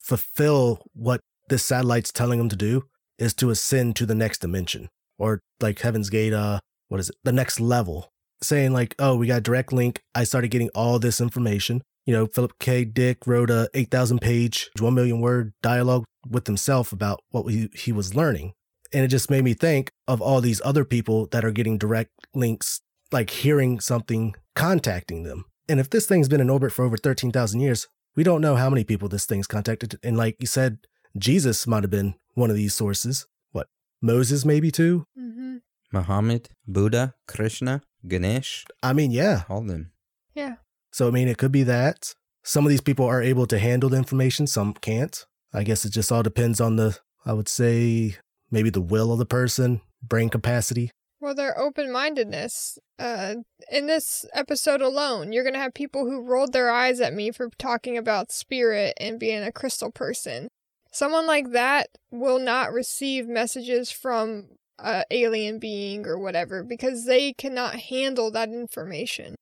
F: fulfill what this satellite's telling them to do is to ascend to the next dimension or like Heaven's Gate, uh, what is it? The next level. Saying like, oh, we got direct link. I started getting all this information. You know, Philip K. Dick wrote a 8,000 page, 1 million word dialogue with himself about what he, he was learning. And it just made me think of all these other people that are getting direct links, like hearing something, contacting them. And if this thing's been in orbit for over 13,000 years, we don't know how many people this thing's contacted. And like you said, Jesus might have been one of these sources. What? Moses, maybe too?
G: hmm
E: Muhammad, Buddha, Krishna, Ganesh,
F: I mean, yeah.
E: all them.
G: Yeah.
F: So, I mean, it could be that. Some of these people are able to handle the information, some can't. I guess it just all depends on the, I would say, maybe the will of the person, brain capacity.
G: Well, their open mindedness. Uh, in this episode alone, you're going to have people who rolled their eyes at me for talking about spirit and being a crystal person. Someone like that will not receive messages from a alien being or whatever because they cannot handle that information.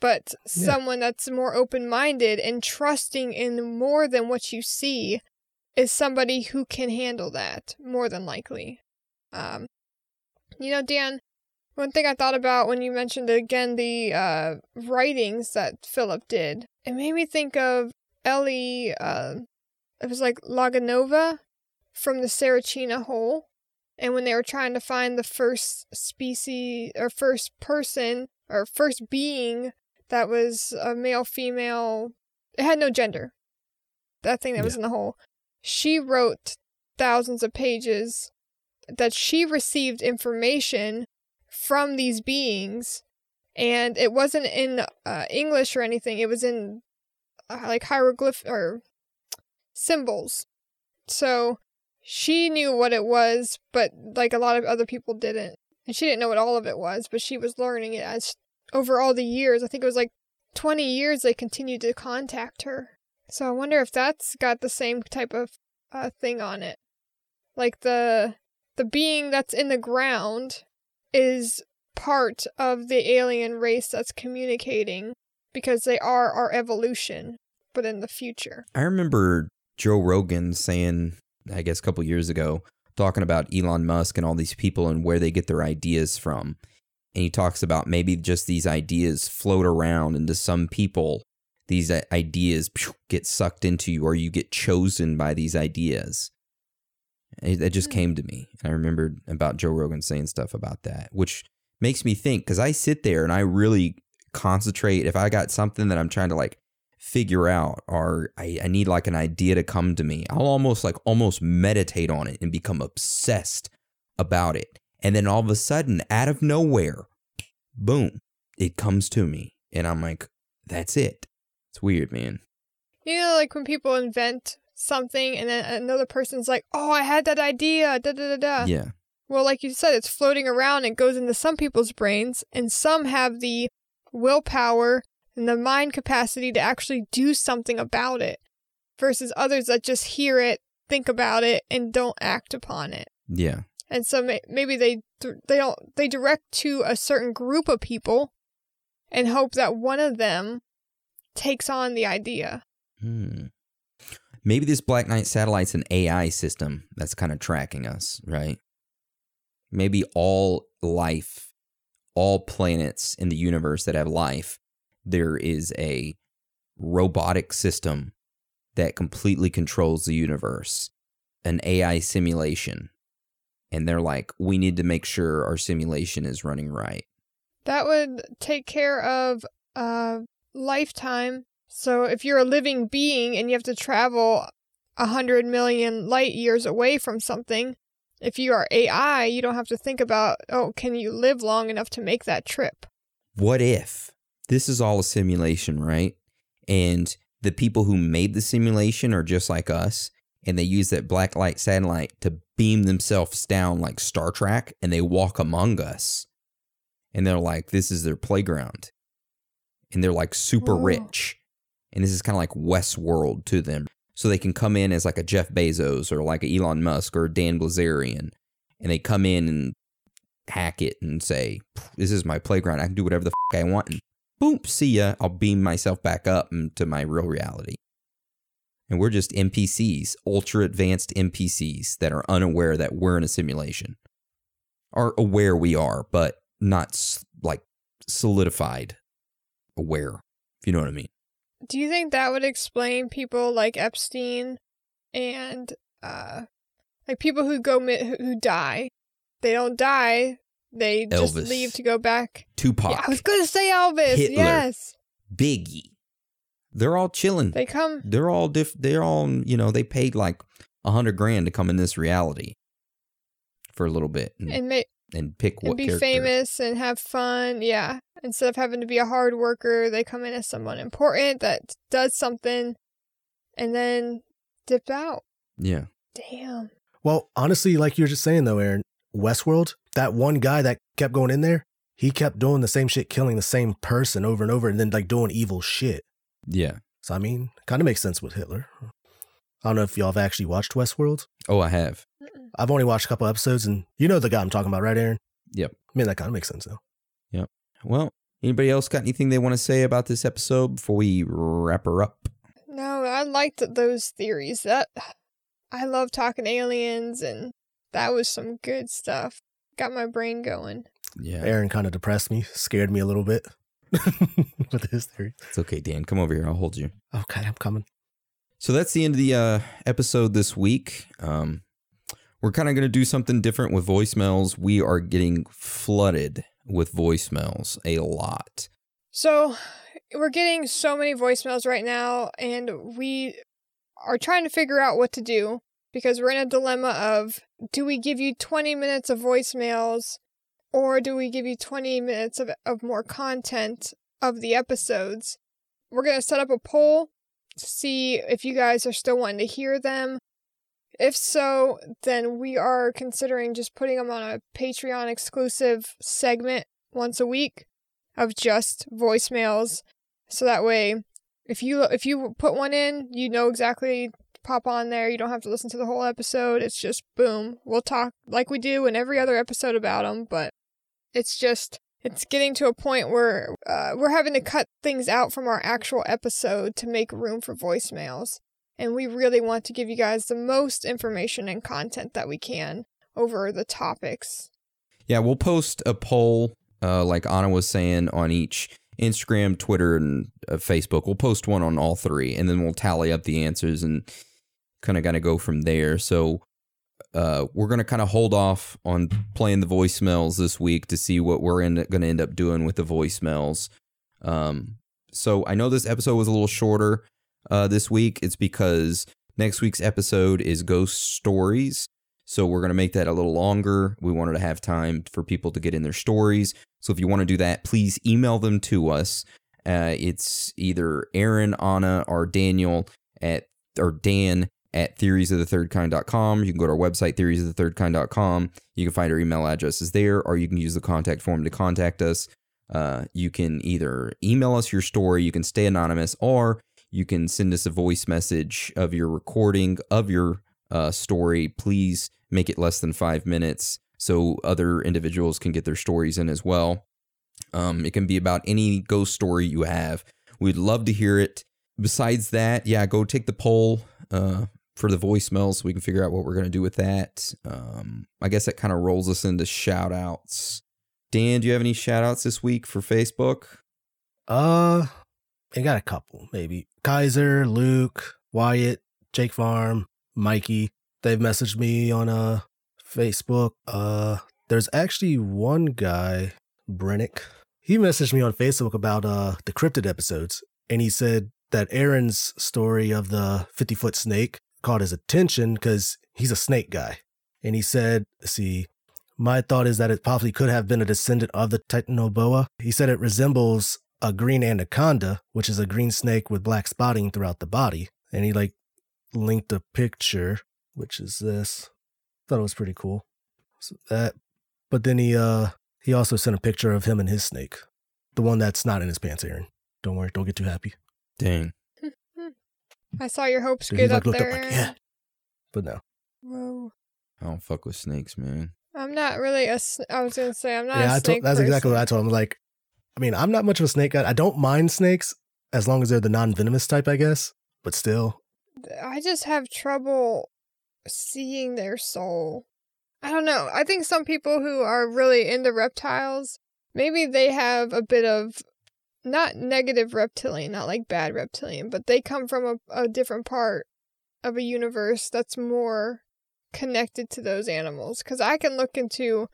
G: But
F: Yeah.
G: someone that's more open minded and trusting in more than what you see is somebody who can handle that more than likely. Um, you know, Dan, one thing I thought about when you mentioned again the uh, writings that Philip did, it made me think of Ellie. Uh, it was like Laganova from the Saracina hole, and when they were trying to find the first species or first person or first being that was a male, female, it had no gender. That thing that was in the hole. She wrote thousands of pages that she received information from these beings and it wasn't in uh, english or anything it was in uh, like hieroglyph or symbols. So she knew what it was but like a lot of other people didn't. And she didn't know what all of it was but she was learning it as over all the years. I think it was like 20 years they continued to contact her. So i wonder if that's got the same type of uh, thing on it. Like the the being that's in the ground is part of the alien race that's communicating because they are our evolution, but in the future.
E: I remember Joe Rogan saying, I guess a couple years ago, talking about Elon Musk and all these people and where they get their ideas from. And he talks about maybe just these ideas float around into some people. These ideas get sucked into you, or you get chosen by these ideas. It, that just
G: Hmm.
E: came to me. And I remembered about Joe Rogan saying stuff about that, which makes me think because I sit there and I really concentrate. If I got something that I'm trying to like figure out or I, I need like an idea to come to me, I'll almost like almost meditate on it and become obsessed about it. And then all of a sudden, out of nowhere, boom, it comes to me. And I'm like, that's it. It's weird, man.
G: You know, like when people invent something and then another person's like, oh, I had that idea, da da da da.
E: Yeah.
G: Well, like you said, it's floating around and goes into some people's brains, and some have the willpower and the mind capacity to actually do something about it, versus others that just hear it, think about it, and don't act upon it.
E: Yeah.
G: And so may- maybe they they don't they direct to a certain group of people, and hope that one of them takes on the idea.
E: Hmm. Maybe this Black Knight satellite's an AI system that's kind of tracking us, right? maybe all life, all planets in the universe that have life, there is a robotic system that completely controls the universe, an AI simulation. And they're like, we need to make sure our simulation is running right.
G: That would take care of uh, lifetime. So if you're a living being and you have to travel a hundred million light years away from something, if you are AI, you don't have to think about, oh, can you live long enough to make that trip?
E: What if this is all a simulation, right? And the people who made the simulation are just like us, and they use that black light satellite to beam themselves down like Star Trek, and they walk among us. And they're like, this is their playground. And they're like super
G: Whoa.
E: rich. And this is kind of like Westworld to them. So they can come in as like a Jeff Bezos or like a Elon Musk or Dan Bilzerian. And they come in and hack it and say, this is my playground. I can do whatever the I want. And boom, see ya. I'll beam myself back up into my real reality. And we're just NPCs, ultra advanced NPCs that are unaware that we're in a simulation. Are aware we are, but not like solidified aware, if you know what I mean.
G: Do you think that would explain people like Epstein and uh like people who go who- die? They don't die. They just leave to go back.
E: Tupac,
G: Yeah, I was going to say Elvis.
E: Hitler.
G: Yes.
E: Biggie, they're all chilling.
G: They come
E: they're all diff. They're all you know. They paid like a hundred grand to come in this reality for a little bit and,
G: and
E: and pick
G: and
E: what
G: be
E: character.
G: famous and have fun. Yeah. Instead of having to be a hard worker, they come in as someone important that does something and then dip out.
E: Yeah,
G: Damn.
F: Well, honestly, like you were just saying though, Aaron, Westworld, that one guy that kept going in there, he kept doing the same shit, killing the same person over and over, and then like doing evil shit.
E: yeah.
F: So I mean, kind of makes sense with Hitler. I don't know if y'all have actually watched Westworld.
E: Oh, I have.
F: I've only watched a couple episodes, and you know the guy I'm talking about, right, Aaron?
E: Yep.
F: I mean, that kind of makes sense though. Yep.
E: Well, anybody else got anything they want to say about this episode before we wrap her up?
G: No, I liked those theories. That I love talking aliens and that was some good stuff. Got my brain going.
E: Yeah,
F: Aaron kind of depressed me, scared me a little bit with his theory.
E: it's okay, Dan. Come over here. I'll hold you.
F: Okay, I'm coming.
E: So that's the end of the uh, episode this week. Um, we're kind of going to do something different with voicemails. We are getting flooded with voicemails a lot.
G: So, we're getting so many voicemails right now and we are trying to figure out what to do because we're in a dilemma of do we give you 20 minutes of voicemails or do we give you 20 minutes of, of more content of the episodes? We're going to set up a poll to see if you guys are still wanting to hear them. If so, then we are considering just putting them on a Patreon exclusive segment once a week of just voicemails. So that way if you if you put one in, you know exactly pop on there. You don't have to listen to the whole episode. It's just boom. We'll talk like we do in every other episode about them, but it's just it's getting to a point where uh, we're having to cut things out from our actual episode to make room for voicemails. And we really want to give you guys the most information and content that we can over the topics.
E: Yeah, we'll post a poll, uh, like Anna was saying, on each Instagram, Twitter, and uh, Facebook. We'll post one on all three, and then we'll tally up the answers and kind of gotta go from there. So uh, we're gonna kind of hold off on playing the voicemails this week to see what we're in, gonna end up doing with the voicemails. Um, so I know this episode was a little shorter uh, this week. It's because next week's episode is ghost stories. So we're going to make that a little longer. We wanted to have time for people to get in their stories. So if you want to do that, please email them to us. Uh, it's either Aaron, Anna, or Daniel at or Dan at theoriesofthethirdkind.com. You can go to our website, theoriesofthethirdkind.com. You can find our email addresses there, or you can use the contact form to contact us. Uh, you can either email us your story, you can stay anonymous, or you can send us a voice message of your recording of your uh, story. Please make it less than five minutes so other individuals can get their stories in as well. Um, it can be about any ghost story you have. We'd love to hear it. Besides that, yeah, go take the poll. Uh, for the voicemail so we can figure out what we're going to do with that. Um, I guess that kind of rolls us into shout outs. Dan, do you have any shout outs this week for Facebook?
F: Uh, I got a couple, maybe. Kaiser, Luke, Wyatt, Jake Farm, Mikey. They've messaged me on uh Facebook. Uh, there's actually one guy, Brennick. He messaged me on Facebook about uh the cryptid episodes, and he said that Aaron's story of the 50 foot snake caught his attention because he's a snake guy. And he said, see, my thought is that it possibly could have been a descendant of the Titanoboa. He said it resembles a green anaconda, which is a green snake with black spotting throughout the body. And he like linked a picture, which is this. Thought it was pretty cool. So that, but then he uh he also sent a picture of him and his snake, the one that's not in his pants, Aaron. Don't worry, don't get too happy.
E: Dang.
G: I saw your hopes
F: Dude,
G: get
F: like
G: up
F: looked
G: there.
F: up like, yeah. But no,
G: Whoa.
E: I don't fuck with snakes, man.
G: I'm not really a. sn- I was gonna say I'm not
F: yeah,
G: a
F: I
G: snake
F: told, that's exactly what I told him. Like, I mean, I'm not much of a snake guy. I don't mind snakes as long as they're the non-venomous type, I guess. But still,
G: I just have trouble seeing their soul. I don't know. I think some people who are really into reptiles, maybe they have a bit of not negative reptilian, not like bad reptilian, but they come from a, a different part of a universe that's more connected to those animals. Because I can look into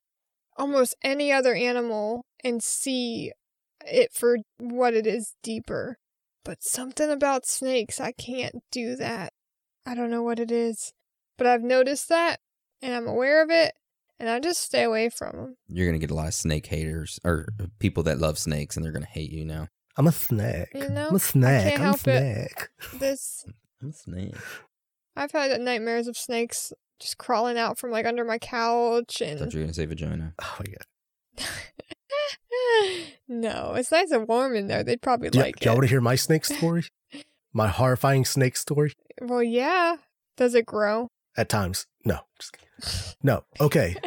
G: almost any other animal and see it for what it is deeper. But something about snakes, I can't do that. I don't know what it is. But I've noticed that, and I'm aware of it, and I just stay away from them.
E: You're gonna get a lot of snake haters or people that love snakes, and they're gonna hate you now.
F: I'm a snake.
G: You know,
F: I'm a snake. I'm a
G: help it.
F: snake.
G: This,
E: I'm a snake.
G: I've had nightmares of snakes just crawling out from like under my couch,
E: I thought
G: and
E: you were gonna say vagina.
F: Oh my god.
G: no, it's nice and warm in there. They'd probably
F: Do y-
G: like
F: y'all
G: it.
F: want to hear my snake story? my horrifying snake story?
G: Well, yeah. Does it grow?
F: At times. No. No. Okay.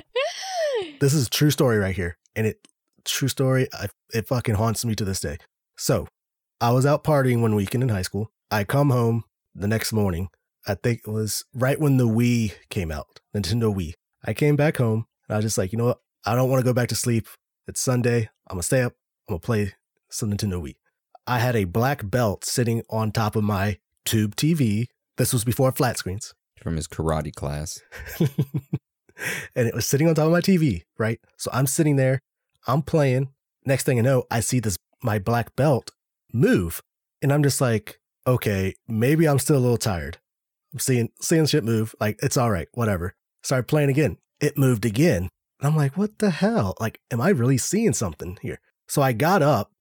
F: This is a true story right here. And it true story, I, it fucking haunts me to this day. So I was out partying one weekend in high school. I come home the next morning. I think it was right when the Wii came out, Nintendo Wii. I came back home and I was just like, you know what? I don't want to go back to sleep. It's Sunday. I'm gonna stay up. I'm gonna play some Nintendo Wii. I had a black belt sitting on top of my tube TV. This was before flat screens.
E: From his karate class.
F: and it was sitting on top of my TV, right? So I'm sitting there, I'm playing. Next thing I know, I see this my black belt move. And I'm just like, okay, maybe I'm still a little tired. I'm seeing seeing shit move. Like, it's all right, whatever. Started playing again. It moved again. And I'm like, what the hell? Like, am I really seeing something here? So I got up,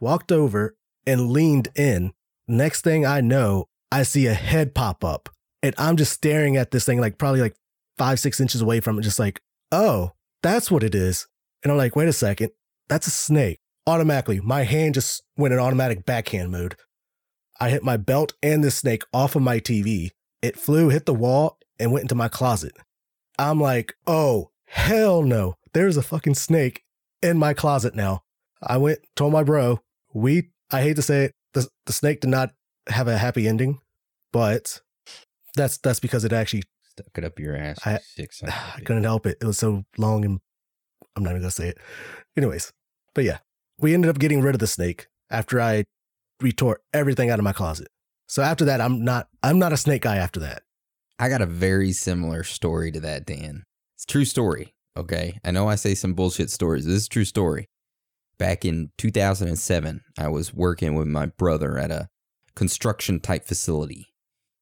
F: walked over, and leaned in. Next thing I know, I see a head pop up. And I'm just staring at this thing, like probably like five, six inches away from it, just like, oh, that's what it is. And I'm like, wait a second, that's a snake. Automatically, my hand just went in automatic backhand mode. I hit my belt and the snake off of my TV. It flew, hit the wall, and went into my closet. I'm like, oh, hell no. There's a fucking snake in my closet now. I went, told my bro, we, I hate to say it, the, the snake did not have a happy ending, but that's that's because it actually
E: Stuck it up your ass.
F: I-
E: you sick son of a
F: I couldn't help it. It was so long and I'm not even gonna say it. Anyways, but yeah, we ended up getting rid of the snake after I retore everything out of my closet. So after that, I'm not I'm not a snake guy after that.
E: I got a very similar story to that, Dan. It's true story. Okay. I know I say some bullshit stories. This is true story. Back in 2007, I was working with my brother at a construction type facility.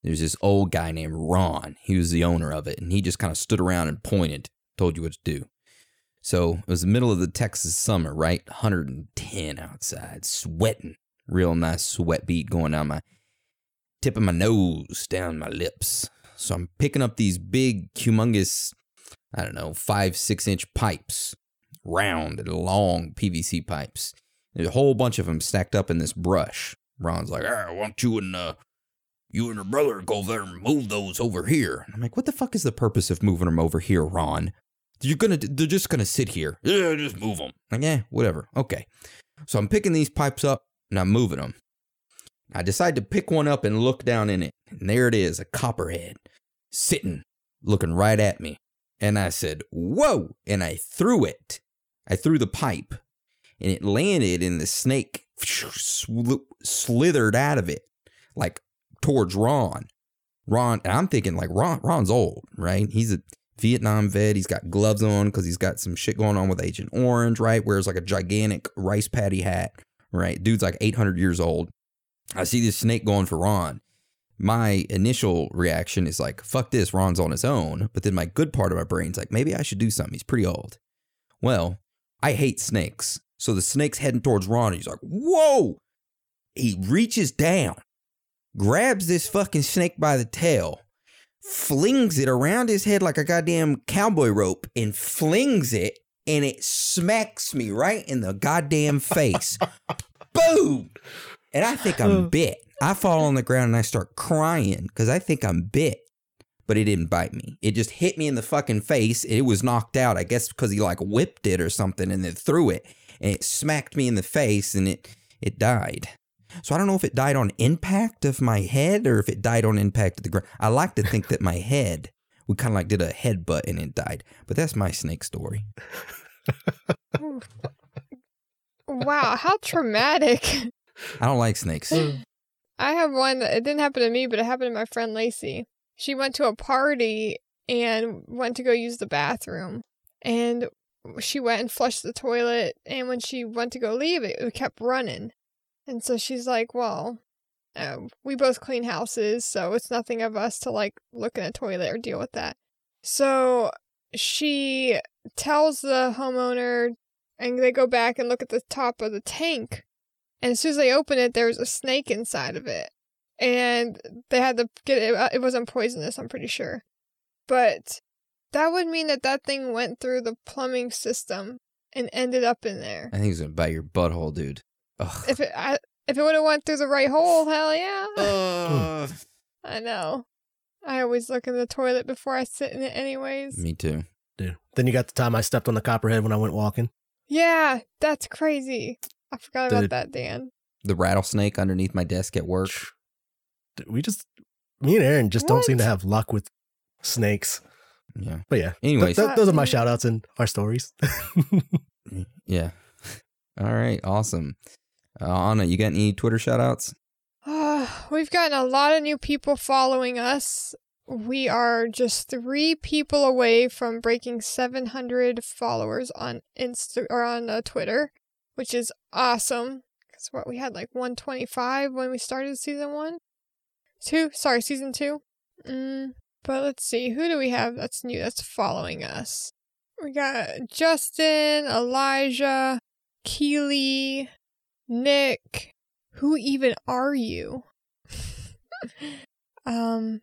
E: There's this old guy named Ron. He was the owner of it, and he just kind of stood around and pointed, told you what to do. So it was the middle of the Texas summer, right? 110 outside, sweating. Real nice sweat beat going down my tip of my nose, down my lips. So I'm picking up these big, humongous, I don't know, five, six inch pipes, round and long PVC pipes. There's a whole bunch of them stacked up in this brush. Ron's like, "Ah, why don't you and uh, you and your brother go there and move those over here? I'm like, what the fuck is the purpose of moving them over here, Ron? You're gonna, they're just gonna sit here. Yeah, just move them. Like, yeah, whatever. Okay. So I'm picking these pipes up and I'm moving them. I decide to pick one up and look down in it. And there it is, a copperhead, sitting, looking right at me. And I said, Whoa! And I threw it. I threw the pipe, and it landed, and the snake slithered out of it, like towards Ron. Ron, and I'm thinking, like, Ron, Ron's old, right? He's a Vietnam vet. He's got gloves on because he's got some shit going on with Agent Orange, right? Wears like a gigantic rice patty hat, right? Dude's like 800 years old. I see this snake going for Ron. My initial reaction is like, fuck this, Ron's on his own. But then my good part of my brain's like, maybe I should do something. He's pretty old. Well, I hate snakes. So the snake's heading towards Ron. And he's like, whoa. He reaches down, grabs this fucking snake by the tail, flings it around his head like a goddamn cowboy rope, and flings it. And it smacks me right in the goddamn face. Boom! And I think I'm bit. I fall on the ground and I start crying because I think I'm bit. But it didn't bite me. It just hit me in the fucking face. It was knocked out, I guess because he like whipped it or something and then threw it. And it smacked me in the face and it it died. So I don't know if it died on impact of my head or if it died on impact of the ground. I like to think that my head, we kind of like did a headbutt and it died. But that's my snake story.
G: Wow, how traumatic.
E: I don't like snakes.
G: I have one that it didn't happen to me, but it happened to my friend Lacey. She went to a party and went to go use the bathroom. And she went and flushed the toilet. And when she went to go leave, it, it kept running. And so she's like, well, uh, we both clean houses, so it's nothing of us to like look in a toilet or deal with that. So she tells the homeowner, and they go back and look at the top of the tank. And as soon as they opened it, there was a snake inside of it. And they had to get it, uh, it wasn't poisonous, I'm pretty sure. But that would mean that that thing went through the plumbing system and ended up in there.
E: I think it's gonna bite your butthole, dude. Ugh.
G: If it I, if it would have went through the right hole, hell yeah.
E: Ugh.
G: I know. I always look in the toilet before I sit in it anyways.
E: Me too.
F: Dude. Then you got the time I stepped on the copperhead when I went walking.
G: Yeah, that's crazy. I forgot about that, Dan.
E: The rattlesnake underneath my desk at work.
F: We just, me and Aaron just don't seem to have luck with snakes.
E: Yeah.
F: But yeah,
E: Anyways,
F: th- th- those are my shout outs and our stories.
E: yeah. All right. Awesome. Uh, Anna, you got any Twitter shout outs?
G: Uh, We've gotten a lot of new people following us. We are just three people away from breaking 700 followers on Insta or on uh, Twitter, which is awesome. Because what we had like 125 when we started season one, two. Sorry, season two. Mm, but let's see, who do we have that's new that's following us? We got Justin, Elijah, Keely, Nick. Who even are you? um,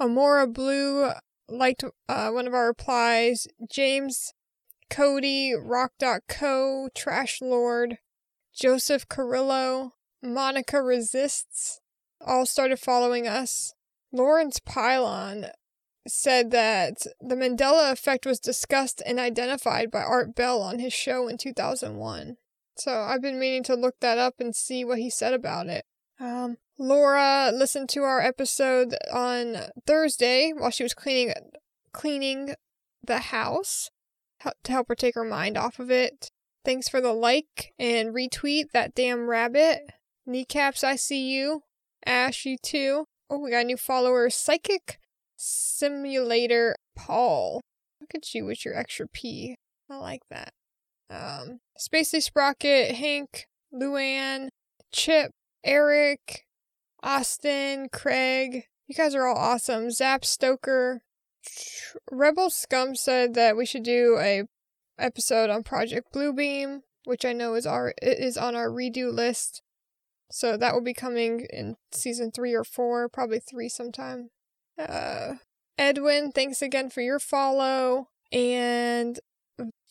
G: Amora Blue liked uh, one of our replies. James, Cody, Rock.co, Trash Lord, Joseph Carrillo, Monica Resists all started following us. Lawrence Pylon said that the Mandela effect was discussed and identified by Art Bell on his show in 2001. So I've been meaning to look that up and see what he said about it. Um, Laura listened to our episode on Thursday while she was cleaning cleaning the house to help her take her mind off of it. Thanks for the like and retweet that damn rabbit. Kneecaps, I see you. Ash, you too. Oh, we got a new follower, Psychic Simulator Paul. Look at you with your extra P. I like that. Um, Spacey Sprocket, Hank, Luann, Chip, Eric, Austin, Craig. You guys are all awesome. Zap Stoker. Rebel Scum said that we should do a episode on Project Bluebeam, which I know is our is on our redo list. So that will be coming in season three or four, probably three sometime. Uh, Edwin, thanks again for your follow, and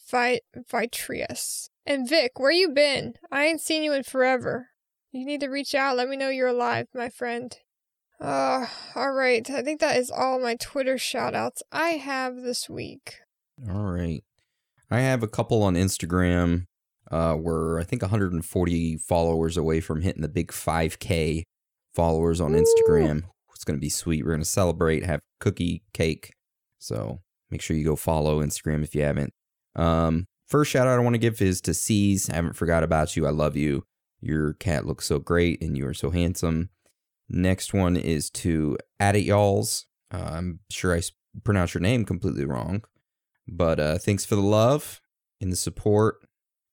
G: Vi- Vitrius and Vic, where you been? I ain't seen you in forever. You need to reach out. Let me know you're alive, my friend. Uh, all right. I think that is all my Twitter shoutouts I have this week.
E: All right. I have a couple on Instagram. Uh, we're I think 140 followers away from hitting the big 5K followers on Instagram. It's gonna be sweet. We're gonna celebrate, have cookie cake. So make sure you go follow Instagram if you haven't. Um, first shout out I want to give is to C's. I haven't forgot about you. I love you. Your cat looks so great and you are so handsome. Next one is to At It Y'alls. Uh, I'm sure I pronounced your name completely wrong, but uh, thanks for the love and the support.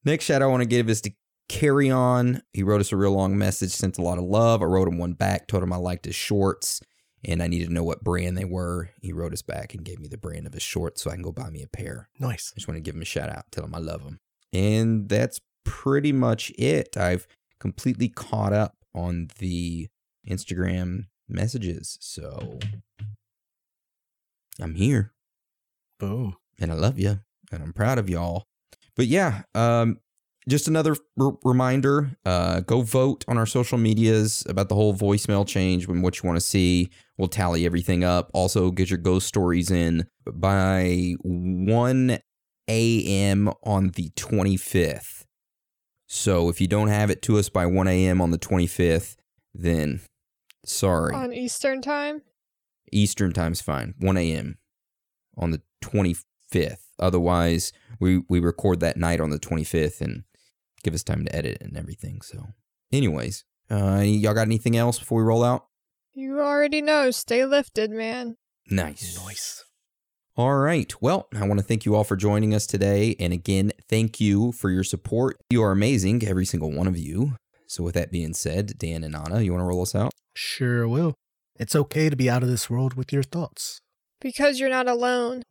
E: Next shout I want to give is to Carry On. He wrote us a real long message, sent a lot of love. I wrote him one back, told him I liked his shorts and I needed to know what brand they were. He wrote us back and gave me the brand of his shorts so I can go buy me a pair.
F: Nice.
E: I just want to give him a shout out, tell him I love him. And that's pretty much it. I've completely caught up on the Instagram messages. So I'm here
F: Boom.
E: and I love you and I'm proud of y'all. But yeah, um, just another r- reminder uh, go vote on our social medias about the whole voicemail change and what you want to see. We'll tally everything up. Also, get your ghost stories in by 1 a.m. on the 25th. So if you don't have it to us by 1 a.m. on the 25th, then sorry.
G: On Eastern time?
E: Eastern time's fine. 1 a.m. on the 25th. Otherwise, we we record that night on the 25th and give us time to edit and everything. So, anyways, uh, y'all got anything else before we roll out?
G: You already know. Stay lifted, man.
E: Nice.
F: Nice.
E: All right. Well, I want to thank you all for joining us today. And again, thank you for your support. You are amazing, every single one of you. So, with that being said, Dan and Anna, you want to roll us out?
F: Sure will. It's okay to be out of this world with your thoughts.
G: Because you're not alone.